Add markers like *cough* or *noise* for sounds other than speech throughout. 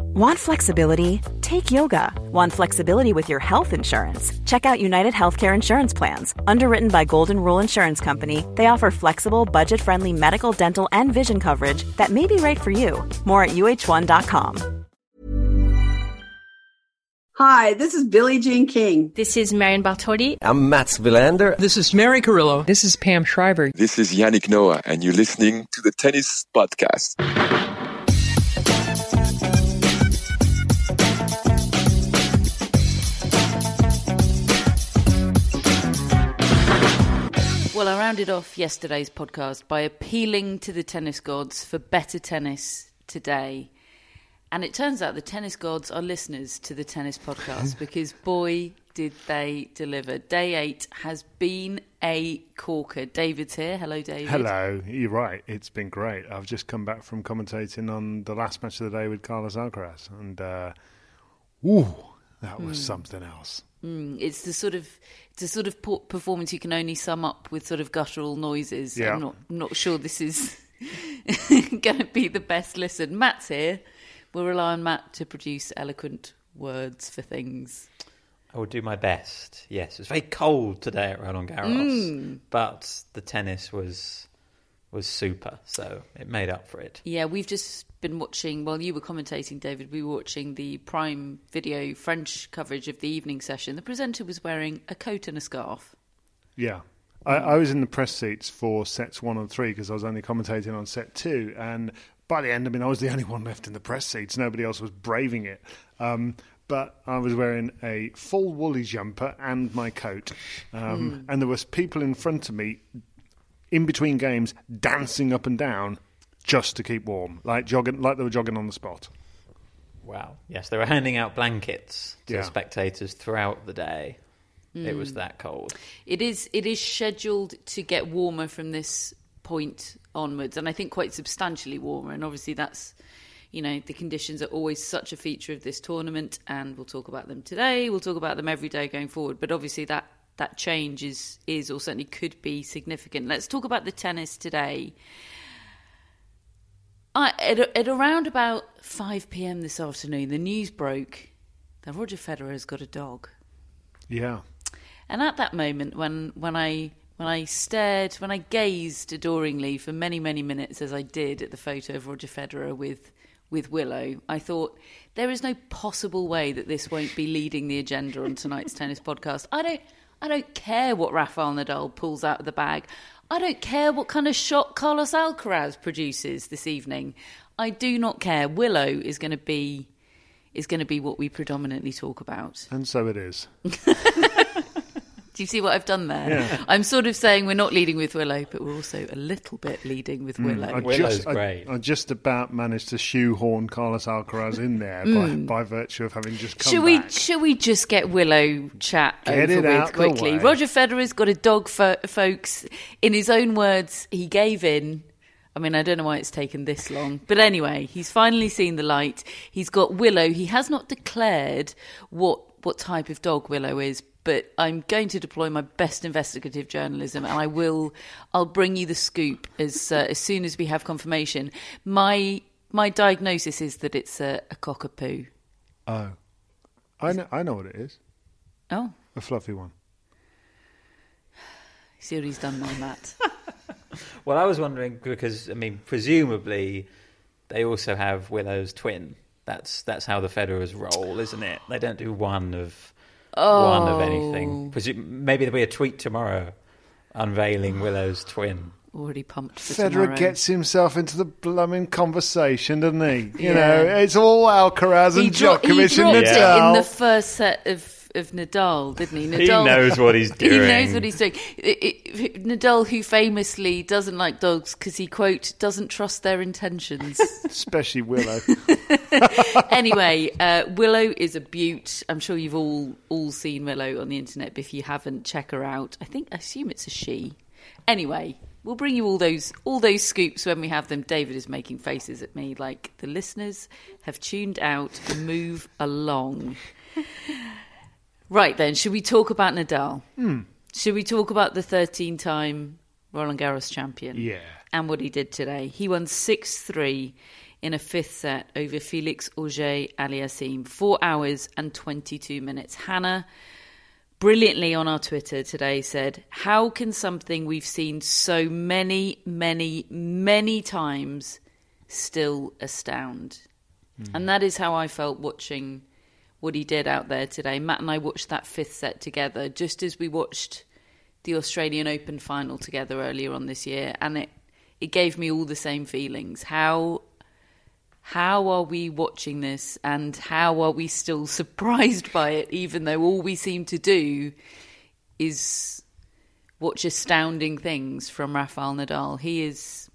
Want flexibility? Take yoga. Want flexibility with your health insurance? Check out United Healthcare Insurance Plans. Underwritten by Golden Rule Insurance Company, they offer flexible, budget friendly medical, dental, and vision coverage that may be right for you. More at uh1.com. Hi, this is Billie Jean King. This is Marion Bartoli. I'm Mats Wilander. This is Mary Carillo. This is Pam Shriver. This is Yannick Noah, and you're listening to the Tennis Podcast. Well, I rounded off yesterday's podcast by appealing to the tennis gods for better tennis today. And it turns out the tennis gods are listeners to the tennis podcast *laughs* because boy, did they deliver. Day eight has been a corker. David's here. Hello, David. Hello, you're right. It's been great. I've just come back from commentating on the last match of the day with Carlos Alcaraz, and uh, ooh, that was something else. Mm, it's the sort of it's a sort of po- performance you can only sum up with sort of guttural noises. Yeah. I'm not not sure this is *laughs* going to be the best listen. Matt's here. We'll rely on Matt to produce eloquent words for things. I will do my best. Yes, it was very cold today at Roland Garros, but the tennis was was super, so it made up for it. Yeah, we've just been watching. While you were commentating, David, we were watching the Prime Video French coverage of the evening session. The presenter was wearing a coat and a scarf. Yeah. I, I was in the press seats for sets one and three because I was only commentating on set two. And by the end, I mean, I was the *laughs* only one left in the press seats. Nobody else was braving it. Um, but I was wearing a full woolly jumper and my coat. Um, And there was people in front of me in between games dancing up and down just to keep warm, like jogging, like they were jogging on the spot. Wow. Yes, they were handing out blankets to Yeah. spectators throughout the day. It Mm. was that cold. It is it is scheduled to get warmer from this point onwards, and I think quite substantially warmer. And obviously, that's you know the conditions are always such a feature of this tournament, and we'll talk about them today. We'll talk about them every day going forward. But obviously, that that change is is or certainly could be significant. Let's talk about the tennis today. I, at, at around about 5 p.m. this afternoon, the news broke that Roger Federer has got a dog. Yeah. And at that moment, when when I when I stared, when I gazed adoringly for many many minutes, as I did at the photo of Roger Federer with with Willow, I thought there is no possible way that this won't be leading the agenda on tonight's tennis podcast. I don't I don't care what Rafael Nadal pulls out of the bag. I don't care what kind of shot Carlos Alcaraz produces this evening. I do not care. Willow is going to be is going to be what we predominantly talk about. And so it is. *laughs* Do you see what I've done there? Yeah. I'm sort of saying we're not leading with Willow, but we're also a little bit leading with hmm. Willow. I Willow's just, I- great. I, just about managed to shoehorn Carlos Alcaraz in there by, hmm. by virtue of having just come Should we back. should we just get Willow chat Get over it with out the quickly? way. Roger Federer's got a dog, fo- folks. In his own words, he gave in. I mean, I don't know why it's taken this long, but anyway, he's finally seen the light. He's got Willow. He has not declared what what type of dog Willow is, but I'm going to deploy my best investigative journalism, and I will. I'll bring you the scoop as uh, as soon as we have confirmation. My my diagnosis is that it's a, a cockapoo. Oh. I know, I know what it is. Oh, A fluffy one. see what he's done there, Matt. *laughs* Well, I was wondering because I mean, presumably they also have Willow's twin. That's that's how the Federers roll, isn't it? They don't do one of one of Oh. anything. Presu- maybe there'll be a tweet tomorrow unveiling Willow's twin. Already pumped for Federer tomorrow. gets himself into the blooming conversation, doesn't he? You Yeah. know, it's all Alcaraz he, and dro- he Djokovic dropped and it in the first set of, of Nadal, didn't he? He Nadal knows what he's doing. *laughs* He knows what he's doing. It- it- Nadal, who famously doesn't like dogs because he quote doesn't trust their intentions. *laughs* Especially Willow. *laughs* anyway, uh, Willow is a beaut. I'm sure you've all all seen Willow on the internet, but if you haven't, check her out. I think I assume it's a she. Anyway, we'll bring you all those all those scoops when we have them. David is making faces at me like the listeners have tuned out. Move along. Right then, should we talk about Nadal? Hmm. Should we talk about the 13 time Roland Garros champion? Yeah. And what he did today. He won 6 3 in a fifth set over Felix Auger Aliassime. Four hours and 22 minutes. Hannah, brilliantly on our Twitter today, said, How can something we've seen so many, many, many times still astound? Hmm. And that is how I felt watching what he did out there today. Matt and I watched that fifth set together, just as we watched the Australian Open final together earlier on this year, and it it gave me all the same feelings. How how are we watching this, and how are we still *laughs* surprised by it, even though all we seem to do is watch astounding things from Rafael Nadal. He is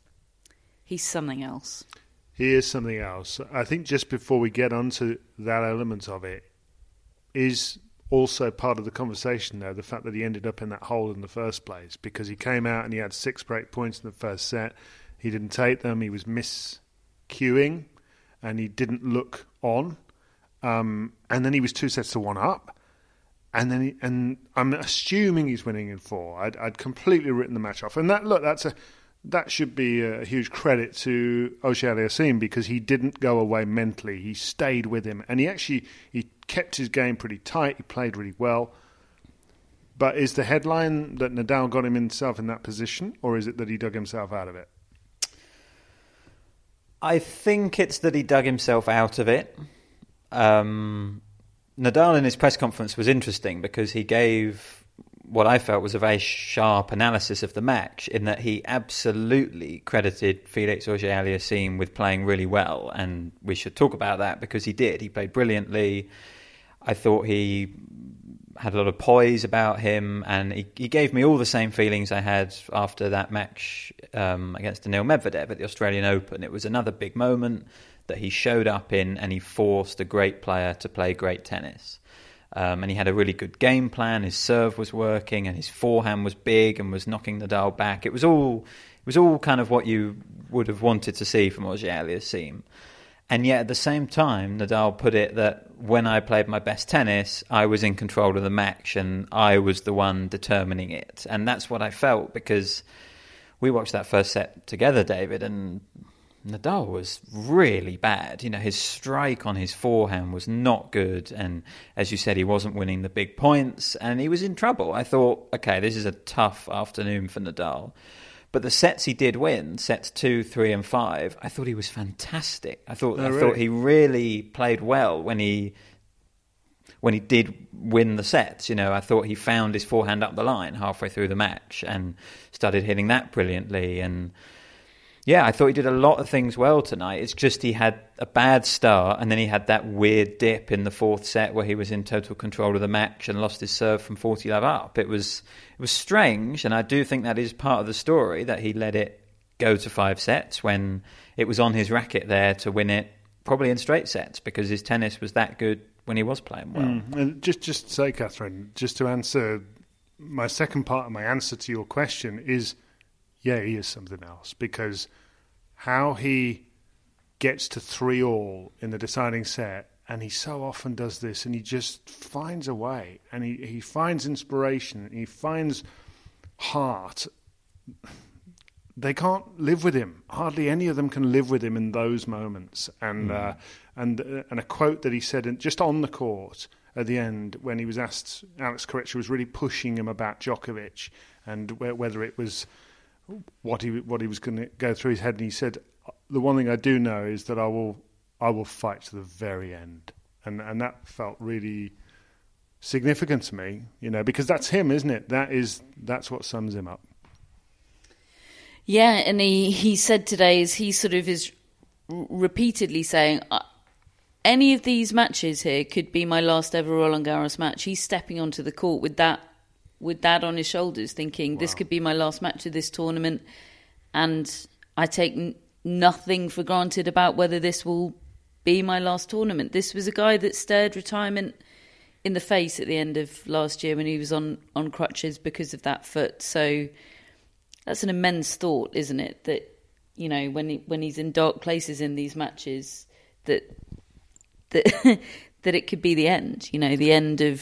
he's something else. Here's something else. I think just before we get onto that element of it, is also part of the conversation though the fact that he ended up in that hole in the first place because he came out and he had six break points in the first set. He didn't take them. He was miscuing, and he didn't look on. Um, and then he was two sets to one up. And then, he, and I'm assuming he's winning in four. I'd, I'd completely written the match off, and that look, that's a that should be a huge credit to Auger Aliassime because he didn't go away mentally. He stayed with him, and he actually he kept his game pretty tight. He played really well. But is the headline that Nadal got him himself in that position, or is it that he dug himself out of it? I think it's that he dug himself out of it. Um, Nadal in his press conference was interesting because he gave what I felt was a very sharp analysis of the match in that he absolutely credited Felix Auger-Aliassime with playing really well, and we should talk about that because he did. He played brilliantly. I thought he had a lot of poise about him, and he, he gave me all the same feelings I had after that match um, against Daniil Medvedev at the Australian Open. It was another big moment that he showed up in, and he forced a great player to play great tennis. Um, and he had a really good game plan. His serve was working, and his forehand was big and was knocking Nadal back. It was all, it was all kind of what you would have wanted to see from Auger-Aliassime. And yet, at the same time, Nadal put it that when I played my best tennis, I was in control of the match and I was the one determining it. And that's what I felt because we watched that first set together, David, and Nadal was really bad. You know, his strike on his forehand was not good. And as you said, he wasn't winning the big points and he was in trouble. I thought, okay, this is a tough afternoon for Nadal. But the sets he did win, sets two, three, and five, I thought he was fantastic. I thought Oh, I really? thought he really played well when he when he did win the sets. You know, I thought he found his forehand up the line halfway through the match and started hitting that brilliantly. And yeah, I thought he did a lot of things well tonight. It's just he had a bad start and then he had that weird dip in the fourth set where he was in total control of the match and lost his serve from 40 love up. It was it was strange and I do think that is part of the story that he let it go to five sets when it was on his racket there to win it probably in straight sets because his tennis was that good when he was playing well. Mm. And just just to say, Catherine, just to answer my second part of my answer to your question is, yeah, he is something else because how he gets to three all in the deciding set, and he so often does this, and he just finds a way, and he he finds inspiration, and he finds heart. They can't live with him. Hardly any of them can live with him in those moments. And uh, and uh, and a quote that he said in, just on the court at the end when he was asked, Alex Corretja was really pushing him about Djokovic and whe- whether it was what he what he was going to go through his head. And he said, "The one thing I do know is that I will I will fight to the very end." And and that felt really significant to me, you know, because that's him, isn't it? That is that's what sums him up. Yeah, and he, he said today, is he sort of is repeatedly saying, I, any of these matches here could be my last ever Roland Garros match. He's stepping onto the court with that with that on his shoulders, thinking this could be my last match of this tournament, and I take n- nothing for granted about whether this will be my last tournament. This was a guy that stared retirement in the face at the end of last year when he was on on crutches because of that foot. So that's an immense thought, isn't it? That you know when he, when he's in dark places in these matches, that that *laughs* that it could be the end. You know, the end of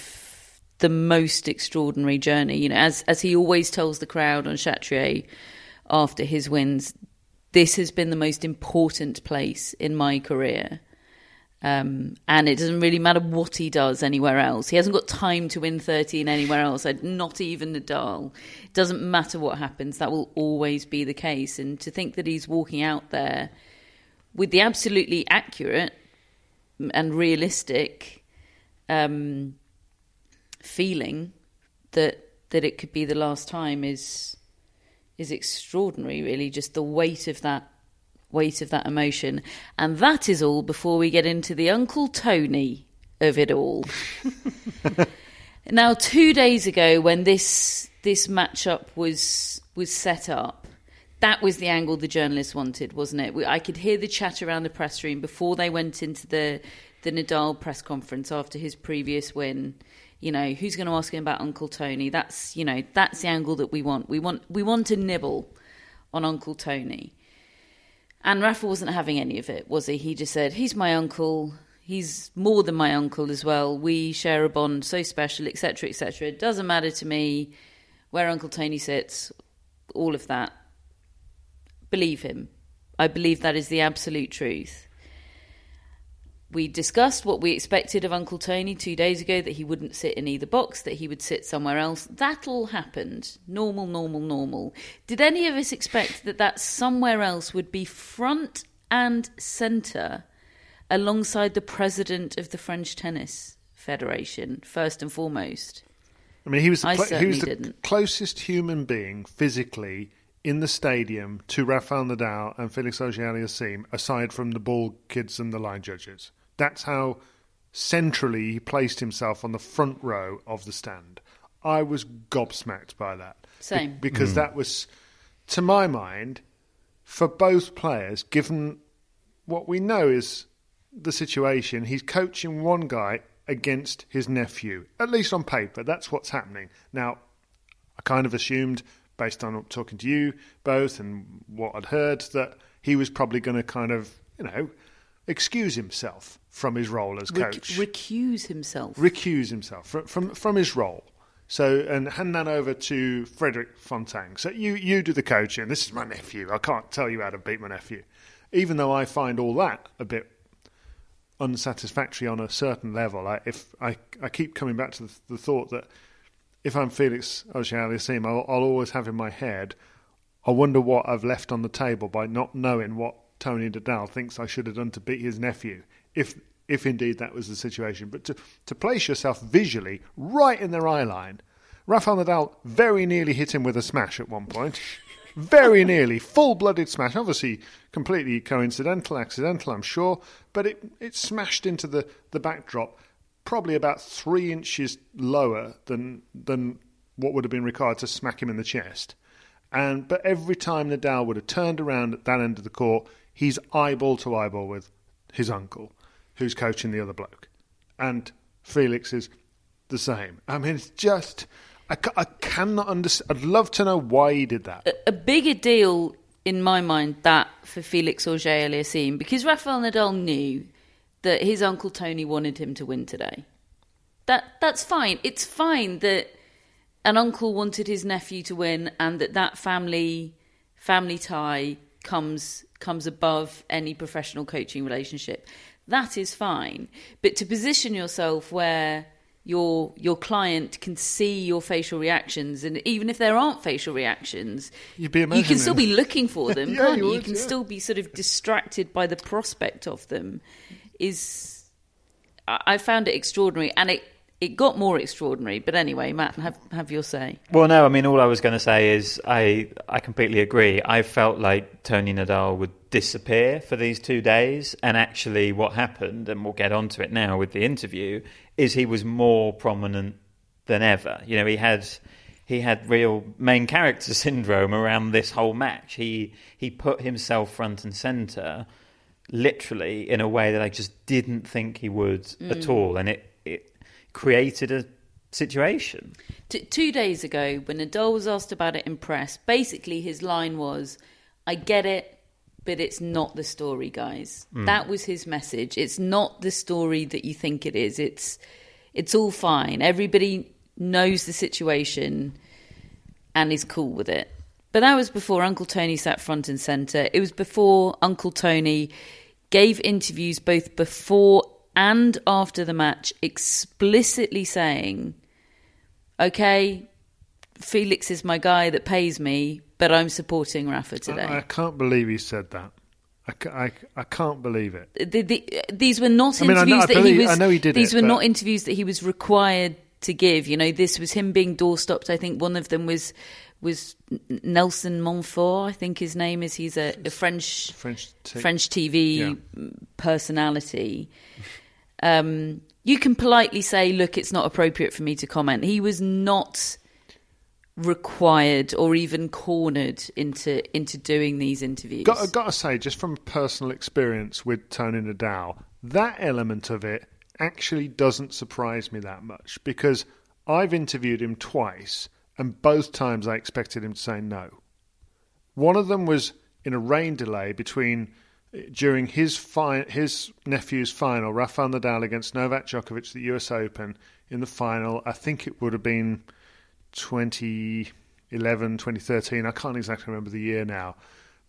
the most extraordinary journey. You know, as as he always tells the crowd on Chatrier after his wins, this has been the most important place in my career. Um, and it doesn't really matter what he does anywhere else. He hasn't got time to win 13 anywhere else, not even Nadal. It doesn't matter what happens, that will always be the case. And to think that he's walking out there with the absolutely accurate and realistic um, feeling that that it could be the last time is is extraordinary. Really, just the weight of that weight of that emotion, and that is all before we get into the Uncle Tony of it all. *laughs* now, two days ago, when this this matchup was was set up, that was the angle the journalists wanted, wasn't it? I could hear the chat around the press room before they went into the the Nadal press conference after his previous win. You know, who's going to ask him about Uncle Tony? That's you know, that's the angle that we want. We want we want to nibble on Uncle Tony. And Rafa wasn't having any of it, was he? He just said, "He's my uncle. He's more than my uncle as well. We share a bond so special, etc., etc. It doesn't matter to me where Uncle Tony sits. All of that. Believe him. I believe that is the absolute truth." We discussed what we expected of Uncle Tony two days ago that he wouldn't sit in either box, that he would sit somewhere else. That all happened. Normal, normal, normal. Did any of us expect that that somewhere else would be front and centre alongside the president of the French Tennis Federation, first and foremost? I mean, he was the, cl- he was the certainly closest human being physically in the stadium to Rafael Nadal and Felix Auger-Aliassime, aside from the ball kids and the line judges. That's how centrally he placed himself on the front row of the stand. I was gobsmacked by that. Same. because hmm. that was, to my mind, for both players, given what we know is the situation, he's coaching one guy against his nephew, at least on paper. That's what's happening. Now, I kind of assumed, based on talking to you both and what I'd heard, that he was probably going to kind of, you know, excuse himself from his role as Rec- coach. recuse himself. recuse himself from, from from his role. So and hand that over to Frédéric Fontang. So you you do the coaching. This is my nephew. I can't tell you how to beat my nephew, even though I find all that a bit unsatisfactory on a certain level. I, if I I keep coming back to the, the thought that if I'm Felix Auger-Aliassime, I'll, I'll always have in my head. I wonder what I've left on the table by not knowing what Tony Nadal thinks I should have done to beat his nephew, if if indeed that was the situation. But to, to place yourself visually right in their eye line, Rafael Nadal very nearly hit him with a smash at one point. *laughs* very nearly, full blooded smash. Obviously, completely coincidental, accidental, I'm sure, but it, it smashed into the, the backdrop, probably about three inches lower than than what would have been required to smack him in the chest. And but every time Nadal would have turned around at that end of the court, he's eyeball to eyeball with his uncle, who's coaching the other bloke, and Felix is the same. I mean, it's just I, I cannot understand. I'd love to know why he did that. a bigger deal in my mind that for Felix Auger Aliassime because Rafael Nadal knew that his uncle Tony wanted him to win today. That that's fine. It's fine that an uncle wanted his nephew to win and that that family family tie comes comes above any professional coaching relationship. That is fine. But to position yourself where your your client can see your facial reactions and even if there aren't facial reactions You'd be you can still be looking for *laughs* them Yeah, can't you you, would, can yeah. still be sort of distracted by the prospect of them is I found it extraordinary and it it got more extraordinary. But anyway, Matt, have have your say. Well, no, I mean, all I was going to say is I I completely agree. I felt like Tony Nadal would disappear for these two days, and actually, what happened, and we'll get onto it now with the interview, is he was more prominent than ever. You know, he had he had real main character *laughs* syndrome around this whole match. He he put himself front and center, literally in a way that I just didn't think he would Mm. at all, and it it created a situation. T- two days ago, when Nadal was asked about it in press, basically his line was, "I get it." But it's not the story, guys. Mm. That was his message. It's not the story that you think it is. It's it's all fine. Everybody knows the situation and is cool with it. But that was before Uncle Tony sat front and centre. It was before Uncle Tony gave interviews both before and after the match, explicitly saying, okay, Felix is my guy that pays me, but I'm supporting Rafa today. I, I can't believe he said that. I, I, I can't believe it. the, the, these were not I mean, know- interviews I that believe- he was. I know he did These it, were but- not interviews that he was required to give. You know, this was him being doorstopped. I think one of them was was Nelson Monfort. I think his name is. He's a, a French French t- French TV Yeah. personality. Um, you can politely say, "Look, it's not appropriate for me to comment." He was not required or even cornered into into doing these interviews. Got, got to say, just from personal experience with Tony Nadal, that element of it actually doesn't surprise me that much because I've interviewed him twice, and both times I expected him to say no. One of them was in a rain delay between during his fi- his nephew's final, Rafael Nadal against Novak Djokovic at the US Open in the final. I think it would have been 2011, 2013. I can't exactly remember the year now.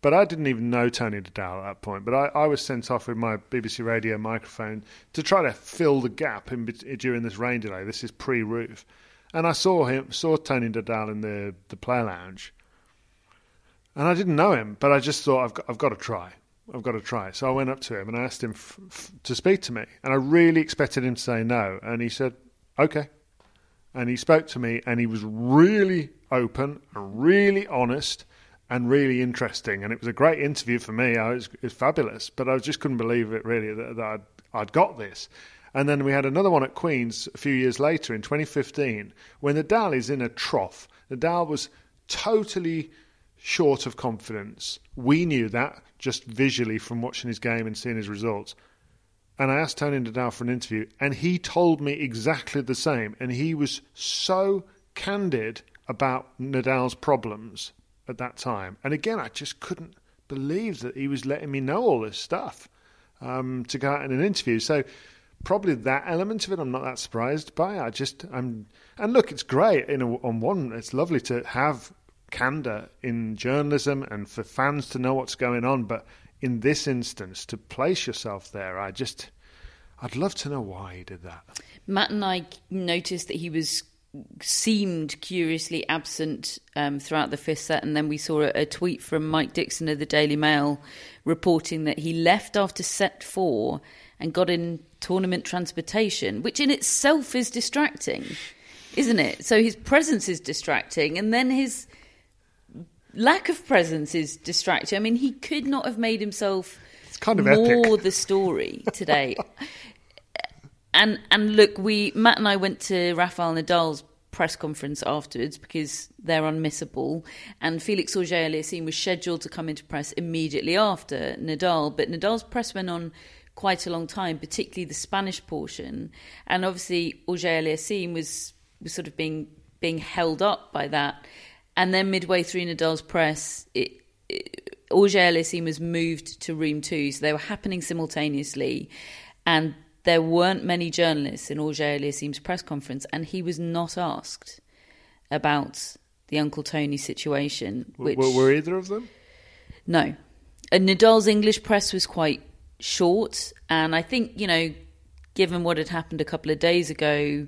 But I didn't even know Tony Nadal at that point. But I, I was sent off with my BBC Radio microphone to try to fill the gap in, during this rain delay. This is pre-roof, and I saw him, saw Tony Nadal in the the player lounge, and I didn't know him, but I just thought I've got, I've got to try. I've got to try. So I went up to him and I asked him f- f- to speak to me, and I really expected him to say no, and he said, "Okay." And he spoke to me, and he was really open and really honest and really interesting. And it was a great interview for me. I was, it was fabulous, but I just couldn't believe it really that, that I'd, I'd got this. And then we had another one at Queen's a few years later in 2015 when Nadal is in a trough. Nadal was totally short of confidence. We knew that just visually from watching his game and seeing his results. And I asked Tony Nadal for an interview, and he told me exactly the same. And he was so candid about Nadal's problems at that time. And again, I just couldn't believe that he was letting me know all this stuff um, to go out in an interview. So probably that element of it, I'm not that surprised by. I just, I'm, and look, it's great. You know, on one, it's lovely to have candor in journalism and for fans to know what's going on. But in this instance, to place yourself there, I just, I'd love to know why he did that. Matt and I noticed that he was seemed curiously absent um, throughout the fifth set, and then we saw a, a tweet from Mike Dickson of the Daily Mail reporting that he left after set four and got in tournament transportation, which in itself is distracting, isn't it? So his presence is distracting, and then his lack of presence is distracting. I mean, he could not have made himself It's kind of more epic. the story today. *laughs* and and look, we Matt and I went to Rafael Nadal's press conference afterwards because they're unmissable, and Felix Auger-Aliassime was scheduled to come into press immediately after Nadal, but Nadal's press went on quite a long time, particularly the Spanish portion, and obviously Auger-Aliassime was was sort of being being held up by that, and then midway through Nadal's press, it, it, Auger-Aliassime was moved to room two, so they were happening simultaneously, and there weren't many journalists in Auger-Aliassime's press conference, and he was not asked about the Uncle Tony situation. Which Were, were either of them? no, and Nadal's English press was quite short, and I think you know, given what had happened a couple of days ago,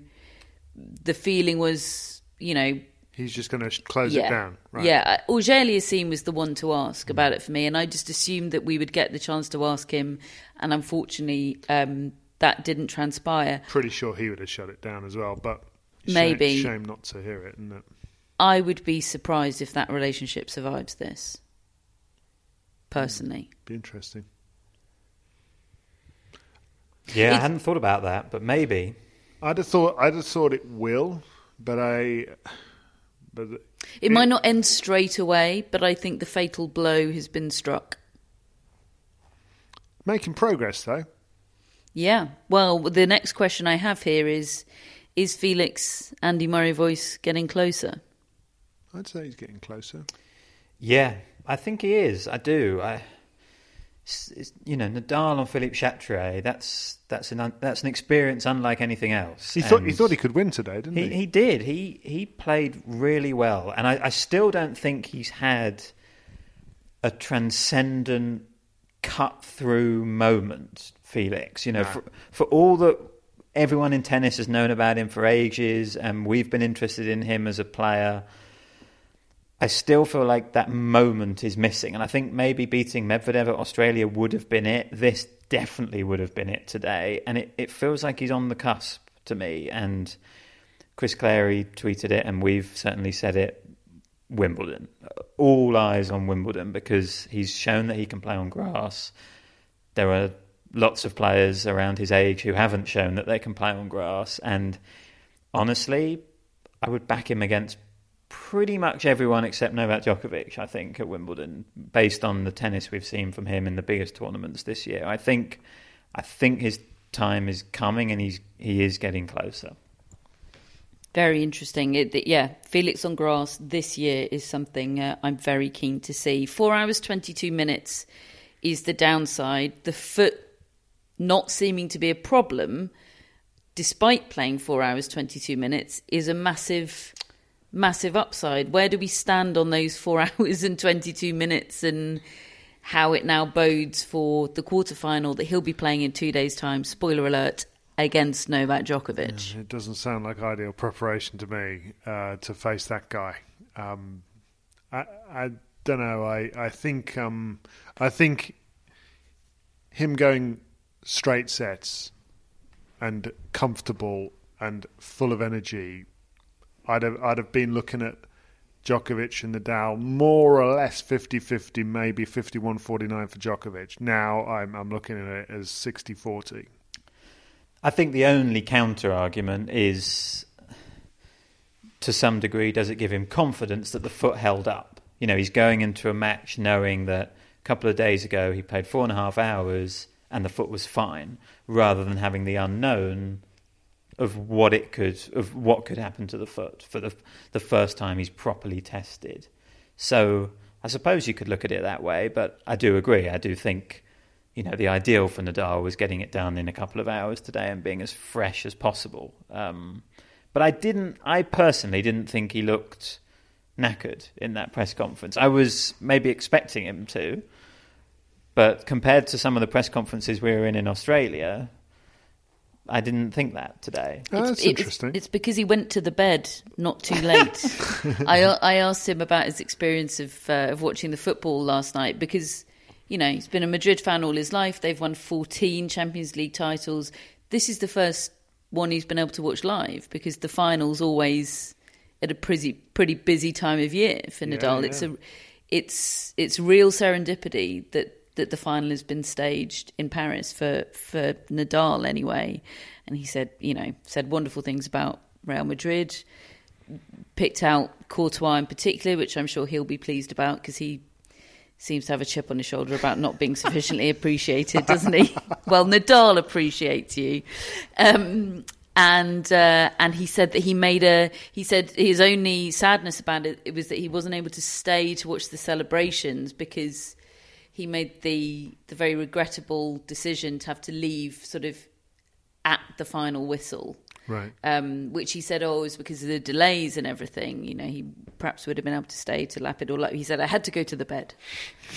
the feeling was you know He's just going to close yeah. it down. Right. Yeah, Auger-Aliassime was the one to ask about it for me, and I just assumed that we would get the chance to ask him, and unfortunately, um, that didn't transpire. Pretty sure he would have shut it down as well, but Maybe. shame not to hear it. Isn't it? I would be surprised if that relationship survives this. Personally, Be interesting. Yeah, I hadn't thought about that, but maybe. I'd have thought I'd have thought it will, but I, but it might not end straight away, but I think the fatal blow has been struck. making progress though. Yeah. Well, the next question I have here is: Is Felix Andy Murray voice getting closer? I'd say he's getting closer. Yeah, I think he is. I do. I, it's- it's- you know, Nadal and Philippe Chatrier. That's that's an un, that's an experience unlike anything else. He thought he thought he could win today, didn't he? he, he did. He he played really well, and I, I still don't think he's had a transcendent cut through moment. Felix, you know, for, for all that everyone in tennis has known about him for ages, and we've been interested in him as a player. I still feel like that moment is missing, and I think maybe beating Medvedev at Australia would have been it. This definitely would have been it today, and it, it feels like he's on the cusp to me. And Chris Clarey tweeted it, and we've certainly said it. Wimbledon, all eyes on Wimbledon because he's shown that he can play on grass. There are lots of players around his age who haven't shown that they can play on grass, and honestly, I would back him against pretty much everyone except Novak Djokovic, I think, at Wimbledon, based on the tennis we've seen from him in the biggest tournaments this year. I think I think his time is coming and he's he is getting closer. Very interesting. It, yeah, Felix on grass this year is something uh, I'm very keen to see. Four hours, 22 minutes is the downside. The foot not seeming to be a problem, despite playing four hours, 22 minutes, is a massive, massive upside. Where do we stand on those four *laughs* hours and 22 minutes and how it now bodes for the quarterfinal that he'll be playing in two days' time? Spoiler alert. Against Novak Djokovic. It doesn't sound like ideal preparation to me uh, to face that guy. Um, I, I don't know. I I think um, I think him going straight sets and comfortable and full of energy. I'd have I'd have been looking at Djokovic and Nadal more or less 50-50, maybe 51-49 for Djokovic. Now I'm I'm looking at it as 60-40. I think the only counter argument is to some degree, does it give him confidence that the foot held up? You know, he's going into a match knowing that a couple of days ago he played four and a half hours and the foot was fine, rather than having the unknown of what it could of what could happen to the foot for the the first time he's properly tested. So I suppose you could look at it that way, but I do agree. I do think you know the ideal for Nadal was getting it done in a couple of hours today and being as fresh as possible. Um, but I didn't. I personally didn't think he looked knackered in that press conference. I was maybe expecting him to, but compared to some of the press conferences we were in in Australia, I didn't think that today. Oh, that's it's, interesting. It's because he went to the bed not too late. *laughs* I, I asked him about his experience of uh, of watching the football last night because you know he's been a Madrid fan all his life. They've won fourteen Champions League titles. This is the first one he's been able to watch live because the finals always at a pretty pretty busy time of year for Yeah, Nadal. It's a it's it's real serendipity that that the final has been staged in Paris for for Nadal anyway. And he said, you know, said wonderful things about Real Madrid. Picked out Courtois in particular, which I'm sure he'll be pleased about because he seems to have a chip on his shoulder about not being sufficiently *laughs* appreciated, doesn't he? well, Nadal appreciates you. Um, and uh, and he said that he made a he said his only sadness about it, it was that he wasn't able to stay to watch the celebrations because he made the the very regrettable decision to have to leave sort of at the final whistle Right. um, which he said, oh, it was because of the delays and everything. You know, he perhaps would have been able to stay to lap it all up. He said, I had to go to the bed.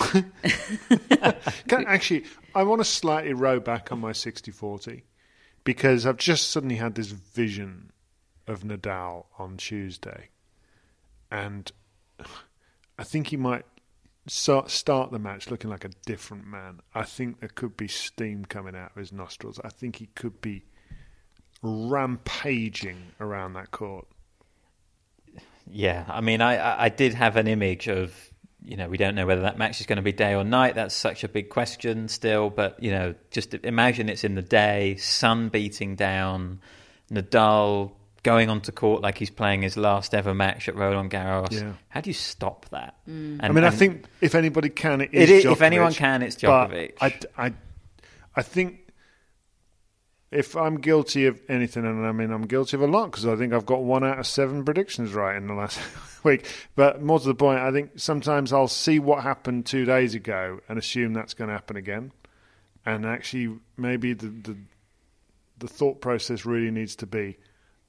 *laughs* *laughs* Can, actually, I want to slightly row back on my 60 40 because I've just suddenly had this vision of Nadal on Tuesday. And I think he might start the match looking like a different man. I think there could be steam coming out of his nostrils. I think he could be rampaging around that court. Yeah, I mean, I- I did have an image of, you know, we don't know whether that match is going to be day or night. That's such a big question still. But, you know, just imagine it's in the day, sun beating down, Nadal going onto court like he's playing his last ever match at Roland Garros. Yeah. How do you stop that? Mm. And- I mean, I think if anybody can, it It is. is- if anyone can, it's But Djokovic. I, I, I think if I'm guilty of anything, and I mean I'm guilty of a lot because I think I've got one out of seven predictions right in the last *laughs* week. But more to the point, I think sometimes I'll see what happened two days ago and assume that's going to happen again, and actually maybe the the, the thought process really needs to be.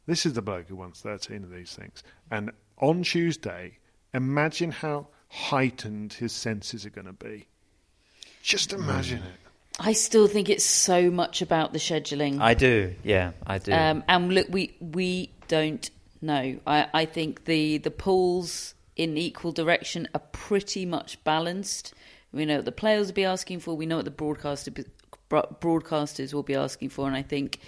This is the bloke who won 13 of these things. And on Tuesday, imagine how heightened his senses are going to be. Just imagine it. I still think it's so much about the scheduling. I do, yeah, I do. Um, and look, we we don't know. I, I think the the pools in equal direction are pretty much balanced. We know what the players will be asking for. We know what the broadcaster broadcasters will be asking for, and I think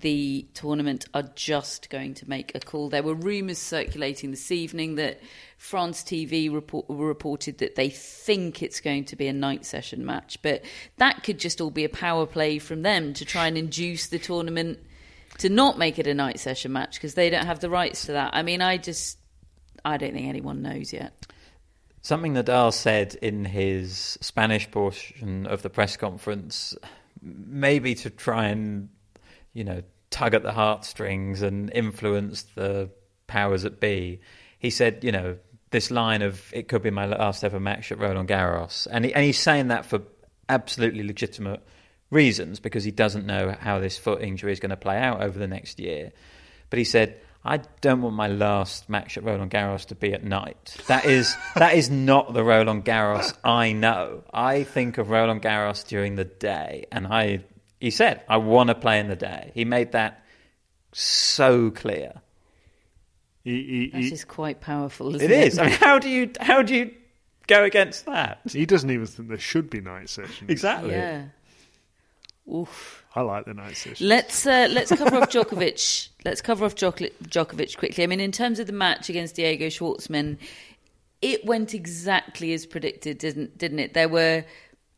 the tournament are just going to make a call. There were rumours circulating this evening that France TV report, reported that they think it's going to be a night session match, but that could just all be a power play from them to try and induce the tournament to not make it a night session match because they don't have the rights to that. I mean, I just, I don't think anyone knows yet. Something Nadal said in his Spanish portion of the press conference, maybe to try and, you know, tug at the heartstrings and influence the powers that be. He said, you know, this line of "it could be my last ever match at Roland Garros," and, he, and he's saying that for absolutely legitimate reasons because he doesn't know how this foot injury is going to play out over the next year. But he said, I don't want my last match at Roland Garros to be at night. That is *laughs* that is not the Roland Garros I know. I think of Roland Garros during the day, and I he said I want to play in the day. He made that so clear. He, That he, is quite powerful. Isn't It it is. I mean, how do you how do you go against that? he, he doesn't even think there should be night sessions. Exactly. Yeah. Oof. I like the night sessions. Let's uh, let's cover off Djokovic. *laughs* Let's cover off Djokovic quickly. I mean, in terms of the match against Diego Schwartzman, it went exactly as predicted, didn't didn't it? There were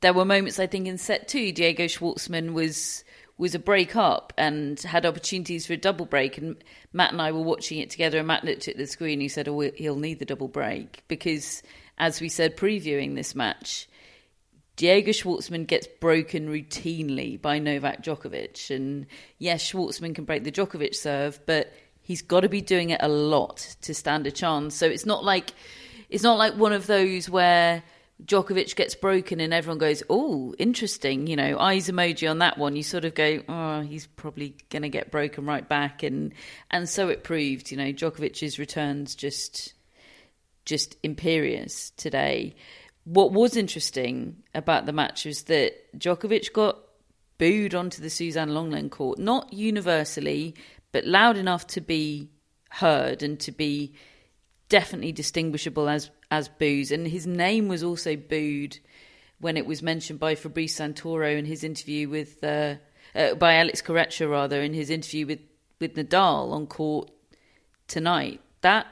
there were moments I think in set two, Diego Schwartzman was was a break up and had opportunities for a double break. And Matt and I were watching it together, and Matt looked at the screen. and He said, "Oh, he'll need the double break because, as we said previewing this match." Diego Schwartzman gets broken routinely by Novak Djokovic. And yes, Schwartzman can break the Djokovic serve, but he's got to be doing it a lot to stand a chance. So it's not like it's not like one of those where Djokovic gets broken and everyone goes, "Oh, interesting." You know, eyes emoji on that one. You sort of go, "Oh, he's probably going to get broken right back," and and so it proved. You know, Djokovic's returns just just imperious today. What was interesting about the match was that Djokovic got booed onto the Suzanne Lenglen court, not universally, but loud enough to be heard and to be definitely distinguishable as as boos, And his name was also booed when it was mentioned by Fabrice Santoro in his interview with uh, uh, by Alex Corretja rather in his interview with with Nadal on court tonight. That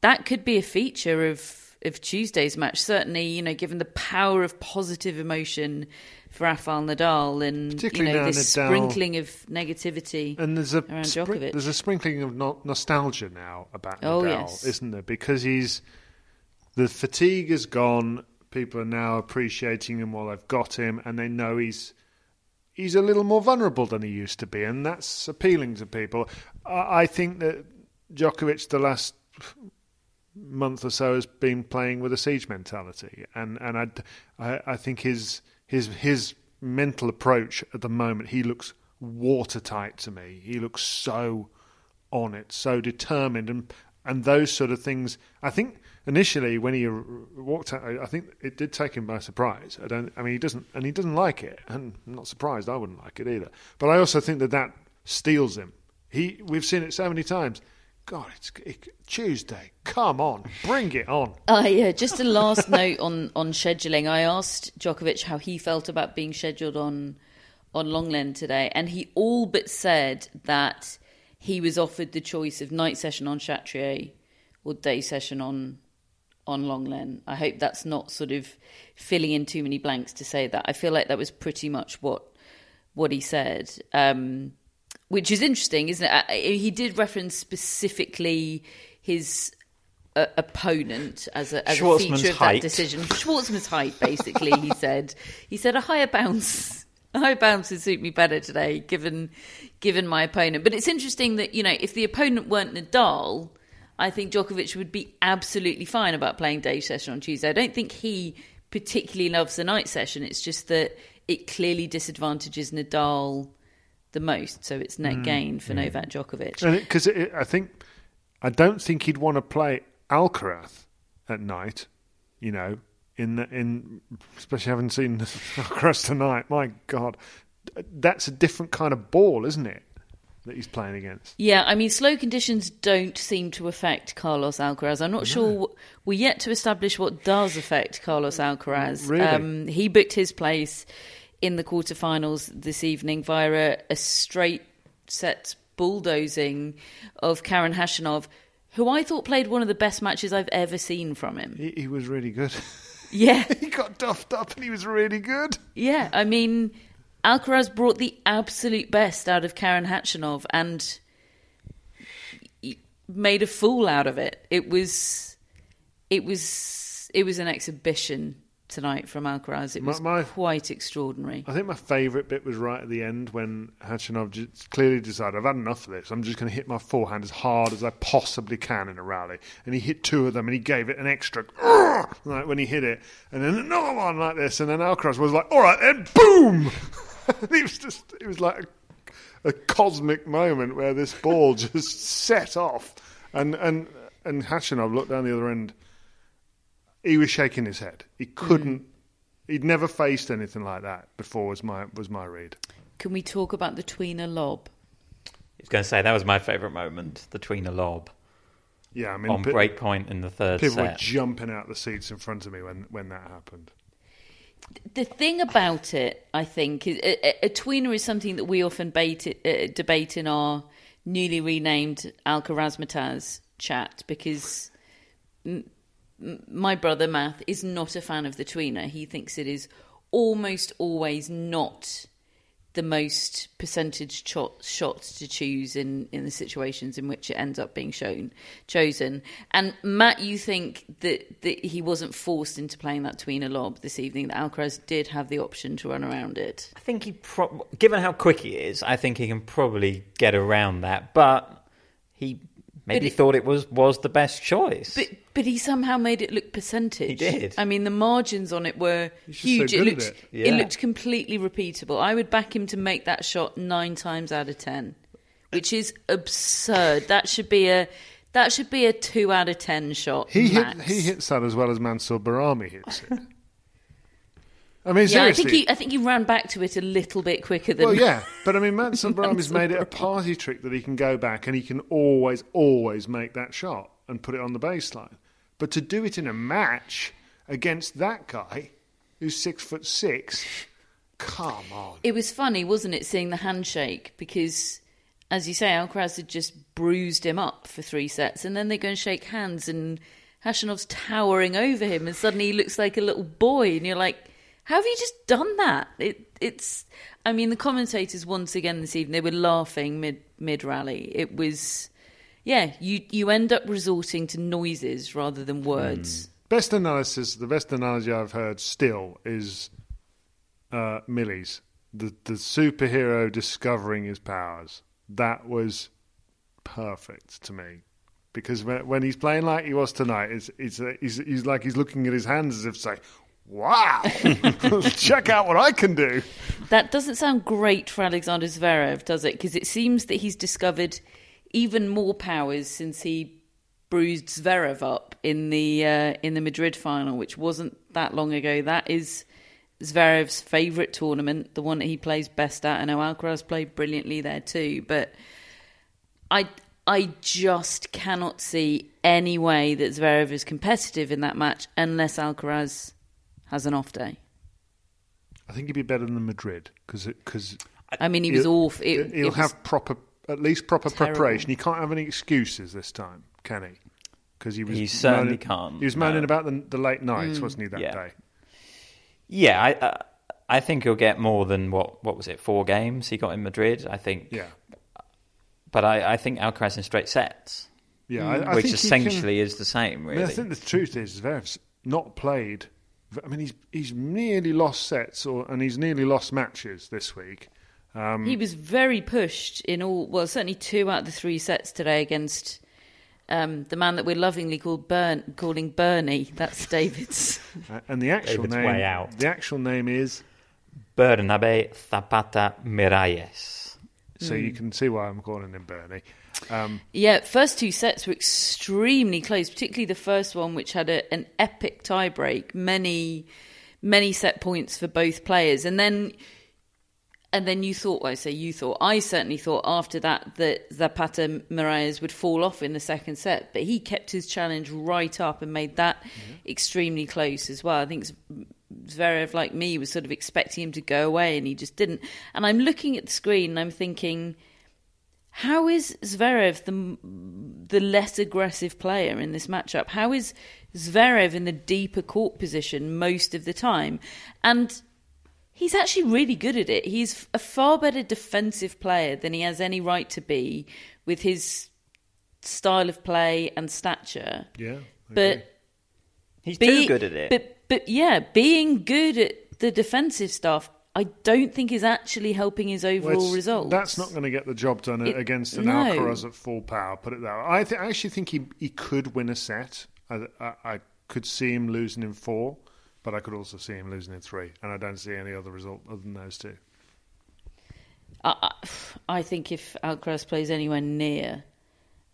that could be a feature of of Tuesday's match. Certainly, you know, given the power of positive emotion for Rafael Nadal and you know now this Nadal- sprinkling of negativity And there's a around Djokovic. there's a sprinkling of no- nostalgia now about Oh, Nadal, yes. isn't there? Because he's the fatigue is gone. People are now appreciating him while they've got him, and they know he's he's a little more vulnerable than he used to be, and that's appealing to people. I, I think that Djokovic the last month or so has been playing with a siege mentality, and and I, I, I think his his his mental approach at the moment he looks watertight to me. He looks so on it, so determined, and and those sort of things. I think initially when he walked out, I think it did take him by surprise. I don't. I mean, he doesn't, and he doesn't like it, and I'm not surprised. I wouldn't like it either. But I also think that that steels him. He, we've seen it so many times. God, it's it, Tuesday. Come on, bring it on. Uh, yeah, just a last *laughs* note on, on scheduling. I asked Djokovic how he felt about being scheduled on on Lenglen today, and he all but said that he was offered the choice of night session on Chatrier or day session on on Lenglen. I hope that's not sort of filling in too many blanks to say that. I feel like that was pretty much what what he said. Um, which is interesting, isn't it? He did reference specifically his uh, opponent as a, as a feature of height. that decision. Schwartzman's height, basically. he said. He said a higher bounce. A higher bounce would suit me better today, given given my opponent. But it's interesting that you know if the opponent weren't Nadal, I think Djokovic would be absolutely fine about playing day session on Tuesday. I don't think he particularly loves the night session. It's just that it clearly disadvantages Nadal the most, so it's net mm, gain for Novak Djokovic. Because I think I don't think he'd want to play Alcaraz at night. You know, in the, in especially having seen *laughs* Alcaraz tonight. My God, that's a different kind of ball, isn't it? That he's playing against. Yeah, I mean, slow conditions don't seem to affect Carlos Alcaraz. I'm not sure. We're yet to establish what does affect Carlos Alcaraz. Really? Um, he booked his place in the quarterfinals this evening via a, a straight set bulldozing of Karen Khachanov, who I thought played one of the best matches I've ever seen from him. He, he was really good. Yeah, *laughs* he got duffed up and he was really good. yeah. I mean, Alcaraz brought the absolute best out of Karen Khachanov and made a fool out of it. It was, it was, it was an exhibition tonight from Alcaraz. It was my- quite extraordinary. I think my favourite bit was right at the end when Khachanov just clearly decided, I've had enough of this. I'm just going to hit my forehand as hard as I possibly can in a rally. And he hit two of them and he gave it an extra, *laughs* like when he hit it. And then another one like this. And then Alcaraz was like, all right, then boom! *laughs* *laughs* and it was just, it was like a, a cosmic moment where this ball *laughs* just set off. And, and, and Khachanov looked down the other end. He was shaking his head. He mm. couldn't. He'd never faced anything like that before. Was my was my read. Can we talk about the tweener lob? I was going to say that was my favourite moment, the tweener lob Yeah, I mean, on pe- break point in the third people were set. jumping out the seats in front of me when when that happened. The thing about it, I think, is a, a- a tweener is something that we often bait, uh, debate in our newly renamed Alcarazmataz chat because m- my brother Matt is not a fan of the tweener. He thinks it is almost always not the most percentage shot, shots to choose in, in the situations in which it ends up being shown chosen. And Matt, you think that, that he wasn't forced into playing that tweener lob this evening, that Alcaraz did have the option to run around it. I think he, pro- given how quick he is, I think he can probably get around that. But he maybe it- thought it was was the best choice. But but he somehow made it look percentage. He did. I mean, the margins on it were He's just so huge. it looked it. Yeah. looked completely repeatable. I would back him to make that shot nine times out of ten, which is absurd. That should be a that should be a two out of ten shot. He max. hit he hits that as well as Mansour Bahrami hits it. *laughs* I mean, Yeah, I seriously. think he I think he ran back to it a little bit quicker than. well, yeah, *laughs* but I mean, Mansour Bahrami's Mansour made it a party trick that he can go back and he can always, always make that shot and put it on the baseline. But to do it in a match against that guy who's six foot six, come on. It was funny, wasn't it, seeing the handshake because, as you say, Alcaraz had just bruised him up for three sets, and then they go and shake hands, and Khachanov's towering over him, and suddenly he looks like a little boy, and you're like, "How have you just done that?" It, it's, I mean, the commentators once again this evening they were laughing mid mid rally. It was, yeah, you you end up resorting to noises rather than words. Best analysis, the best analogy I've heard still is uh, Millie's. The, the superhero discovering his powers. That was perfect to me. Because when, when he's playing like he was tonight, it's, it's, he's, he's like he's looking at his hands as if to say, wow, let's *laughs* check out what I can do. That doesn't sound great for Alexander Zverev, does it? Because it seems that he's discovered even more powers since he bruised Zverev up in the uh, in the Madrid final, which wasn't that long ago. That is Zverev's favourite tournament, the one that he plays best at. I know Alcaraz played brilliantly there too, but I I just cannot see any way that Zverev is competitive in that match unless Alcaraz has an off day. I think he'd be better than Madrid because because I mean, he was awful. It, he'll it have proper, at least proper terrible. preparation. He can't have any excuses this time, can he? Because he was He certainly moaning, can't, He was moaning no. about the, the late nights, Mm. wasn't he? That Yeah. day. Yeah, I, I I think he'll get more than what what was it four games he got in Madrid. I think. Yeah, But I, I think Alcaraz in straight sets, yeah. I, I which think he can- essentially is the same. I, Really. mean, I think the truth is Zverev's not played. I mean, he's he's nearly lost sets, or and he's nearly lost matches this week. Um, He was very pushed in all, well, certainly two out of the three sets today against um, the man that we're lovingly called Bern, calling Bernie. That's David's. *laughs* and the actual David's name, way out. the actual name is. Bernabe Zapata Miralles. So Hmm. you can see why I'm calling him Bernie. Um, yeah, first two sets were extremely close, particularly the first one, which had a, an epic tiebreak, many, many set points for both players, and then. And then you thought, well, I say you thought, I certainly thought after that that Zapata Miralles would fall off in the second set, but he kept his challenge right up and made that extremely close as well. I think Zverev, like me, was sort of expecting him to go away and he just didn't. And I'm looking at the screen and I'm thinking, how is Zverev the the less aggressive player in this matchup? How is Zverev in the deeper court position most of the time? And he's actually really good at it. He's a far better defensive player than he has any right to be with his style of play and stature. yeah, I But agree. He's be- too good at it. But but yeah, being good at the defensive stuff, I don't think is actually helping his overall it's- results. That's not going to get the job done It- against an no. Alcaraz at full power. Put it that way. I, th- I actually think he he could win a set. I, I, I could see him losing in four, but I could also see him losing in three, and I don't see any other result other than those two. I, I- I think if Alcaraz plays anywhere near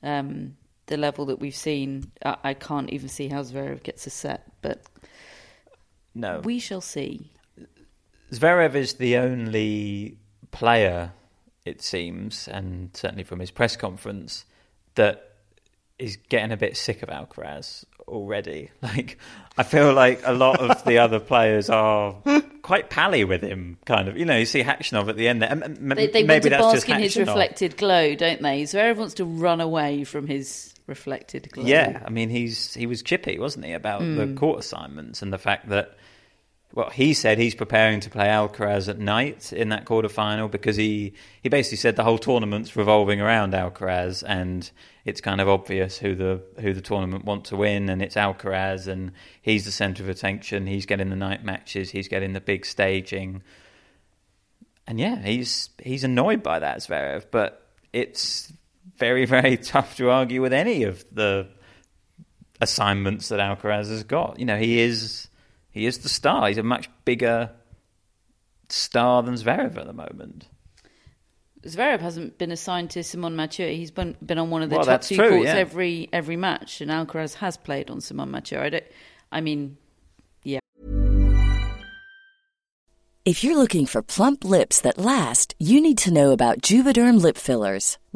um, the level that we've seen, I, I can't even see how Zverev gets a set. But no, we shall see. Zverev is the only player, it seems, and certainly from his press conference, that is getting a bit sick of Alcaraz already. *laughs* Like, I feel like a lot of the other players are quite pally with him, kind of. You know, you see Khachanov at the end there. m- They, they maybe want to that's just bask in his reflected glow, don't they? Zverev wants to run away from his reflected glow. Yeah, I mean, he's he was chippy, wasn't he, about Mm. the court assignments and the fact that. Well, he said he's preparing to play Alcaraz at night in that quarterfinal because he, he basically said the whole tournament's revolving around Alcaraz and it's kind of obvious who the who the tournament want to win and it's Alcaraz and he's the centre of attention. He's getting the night matches. He's getting the big staging. And yeah, he's he's annoyed by that Zverev, but it's very *laughs* very tough to argue with any of the assignments that Alcaraz has got. You know, he is he is the star. He's a much bigger star than Zverev at the moment. Zverev hasn't been assigned to Simonne Mathieu. He's been been on one of the Well, top two true, courts yeah. every every match, and Alcaraz has played on Simonne Mathieu. I don't. I mean, yeah. If you're looking for plump lips that last, you need to know about Juvederm lip fillers.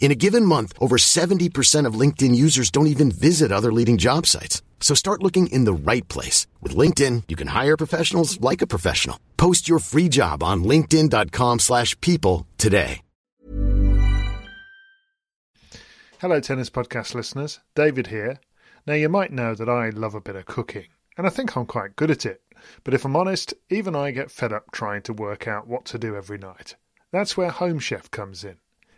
In a given month, over 70% of LinkedIn users don't even visit other leading job sites. So start looking in the right place. With LinkedIn, you can hire professionals like a professional. Post your free job on linkedin.com slash people today. Hello, Tennis Podcast listeners. David here. Now, you might know that I love a bit of cooking, and I think I'm quite good at it. But if I'm honest, even I get fed up trying to work out what to do every night. That's where Home Chef comes in.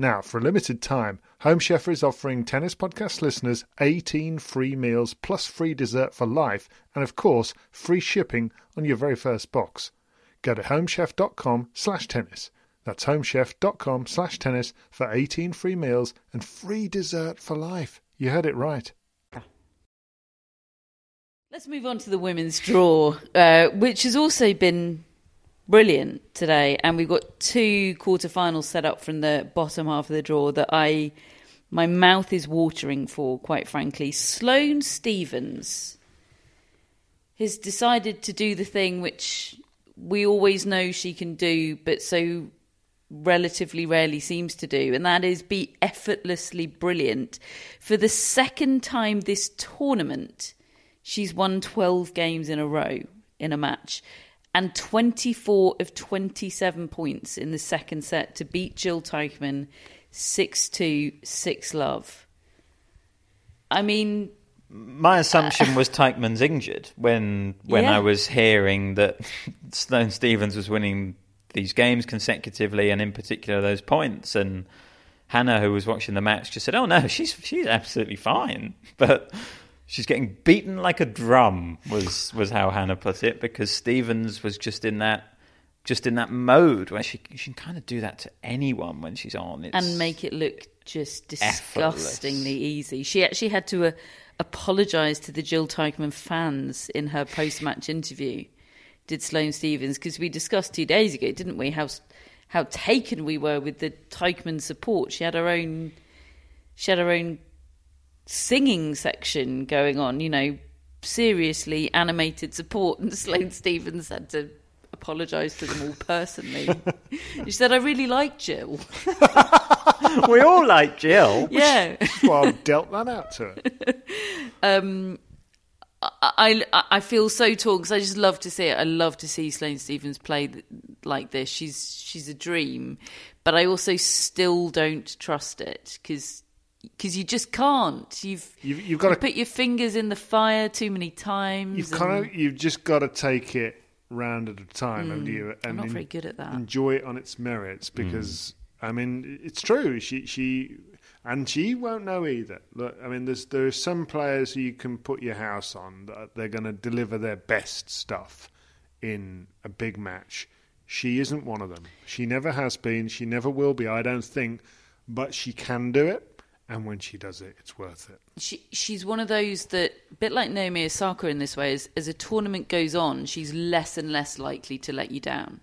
Now, for a limited time, Home Chef is offering Tennis Podcast listeners 18 free meals plus free dessert for life, and of course, free shipping on your very first box. Go to homechef.com slash tennis. That's homechef.com slash tennis for 18 free meals and free dessert for life. You heard it right. Let's move on to the women's draw, uh, which has also been brilliant today. And we've got two quarterfinals set up from the bottom half of the draw that I, my mouth is watering for, quite frankly. Sloane Stevens has decided to do the thing which we always know she can do, but so relatively rarely seems to do, and that is be effortlessly brilliant. For the second time this tournament, she's won 12 games in a row in a match and 24 of 27 points in the second set to beat Jill Teichmann 6 2, 6 love. I mean, my assumption was Teichmann's injured when when Yeah. I was hearing that *laughs* Sloane Stevens was winning these games consecutively, and in particular those points. And Hannah, who was watching the match, just said, "Oh no, she's she's absolutely fine," *laughs* but she's getting beaten like a drum. Was was how Hannah put it because Stevens was just in that. Just in that mode where she she can kind of do that to anyone when she's on. It's, and make it look just effortless. disgustingly easy. She actually had to uh, apologise to the Jill Teichmann fans in her post-match interview. Did Sloane Stevens because we discussed two days ago, didn't we? How how taken we were with the Teichmann support. She had her own she had her own singing section going on. You know, seriously animated support, and *laughs* Sloane Stevens had to apologise to them all personally. *laughs* she said, "I really like Jill." *laughs* we all like Jill. Yeah. Well, I've dealt that out to her. um, I, I I feel so torn because I just love to see it. I love to see Sloane Stevens play th- like this. She's she's a dream, but I also still don't trust it because you just can't. You've You've, you've got to put your fingers in the fire too many times. You've and- kind of you've just got to take it round at a time, haven't Mm, you? I'm not very good at that. Enjoy it on its merits because I mean it's true. She she and she won't know either. Look, I mean, there's there are some players who you can put your house on that they're going to deliver their best stuff in a big match. She isn't one of them. She never has been. She never will be. I don't think, but she can do it, and when she does it, it's worth it. she she's one of those that a bit like Naomi Osaka in this way as as a tournament goes on she's less and less likely to let you down.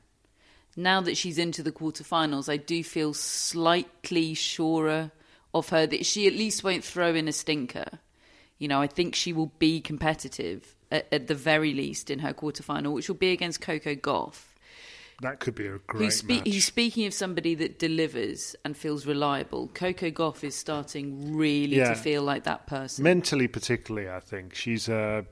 Now that she's into the quarterfinals I do feel slightly surer of her that she at least won't throw in a stinker. You know I think she will be competitive at, at the very least in her quarterfinal which will be against Coco Gauff That could be a great Who's, spe- match. who's speaking of somebody that delivers and feels reliable. Coco Gauff is starting really Yeah. to feel like that person. mentally particularly i think she's uh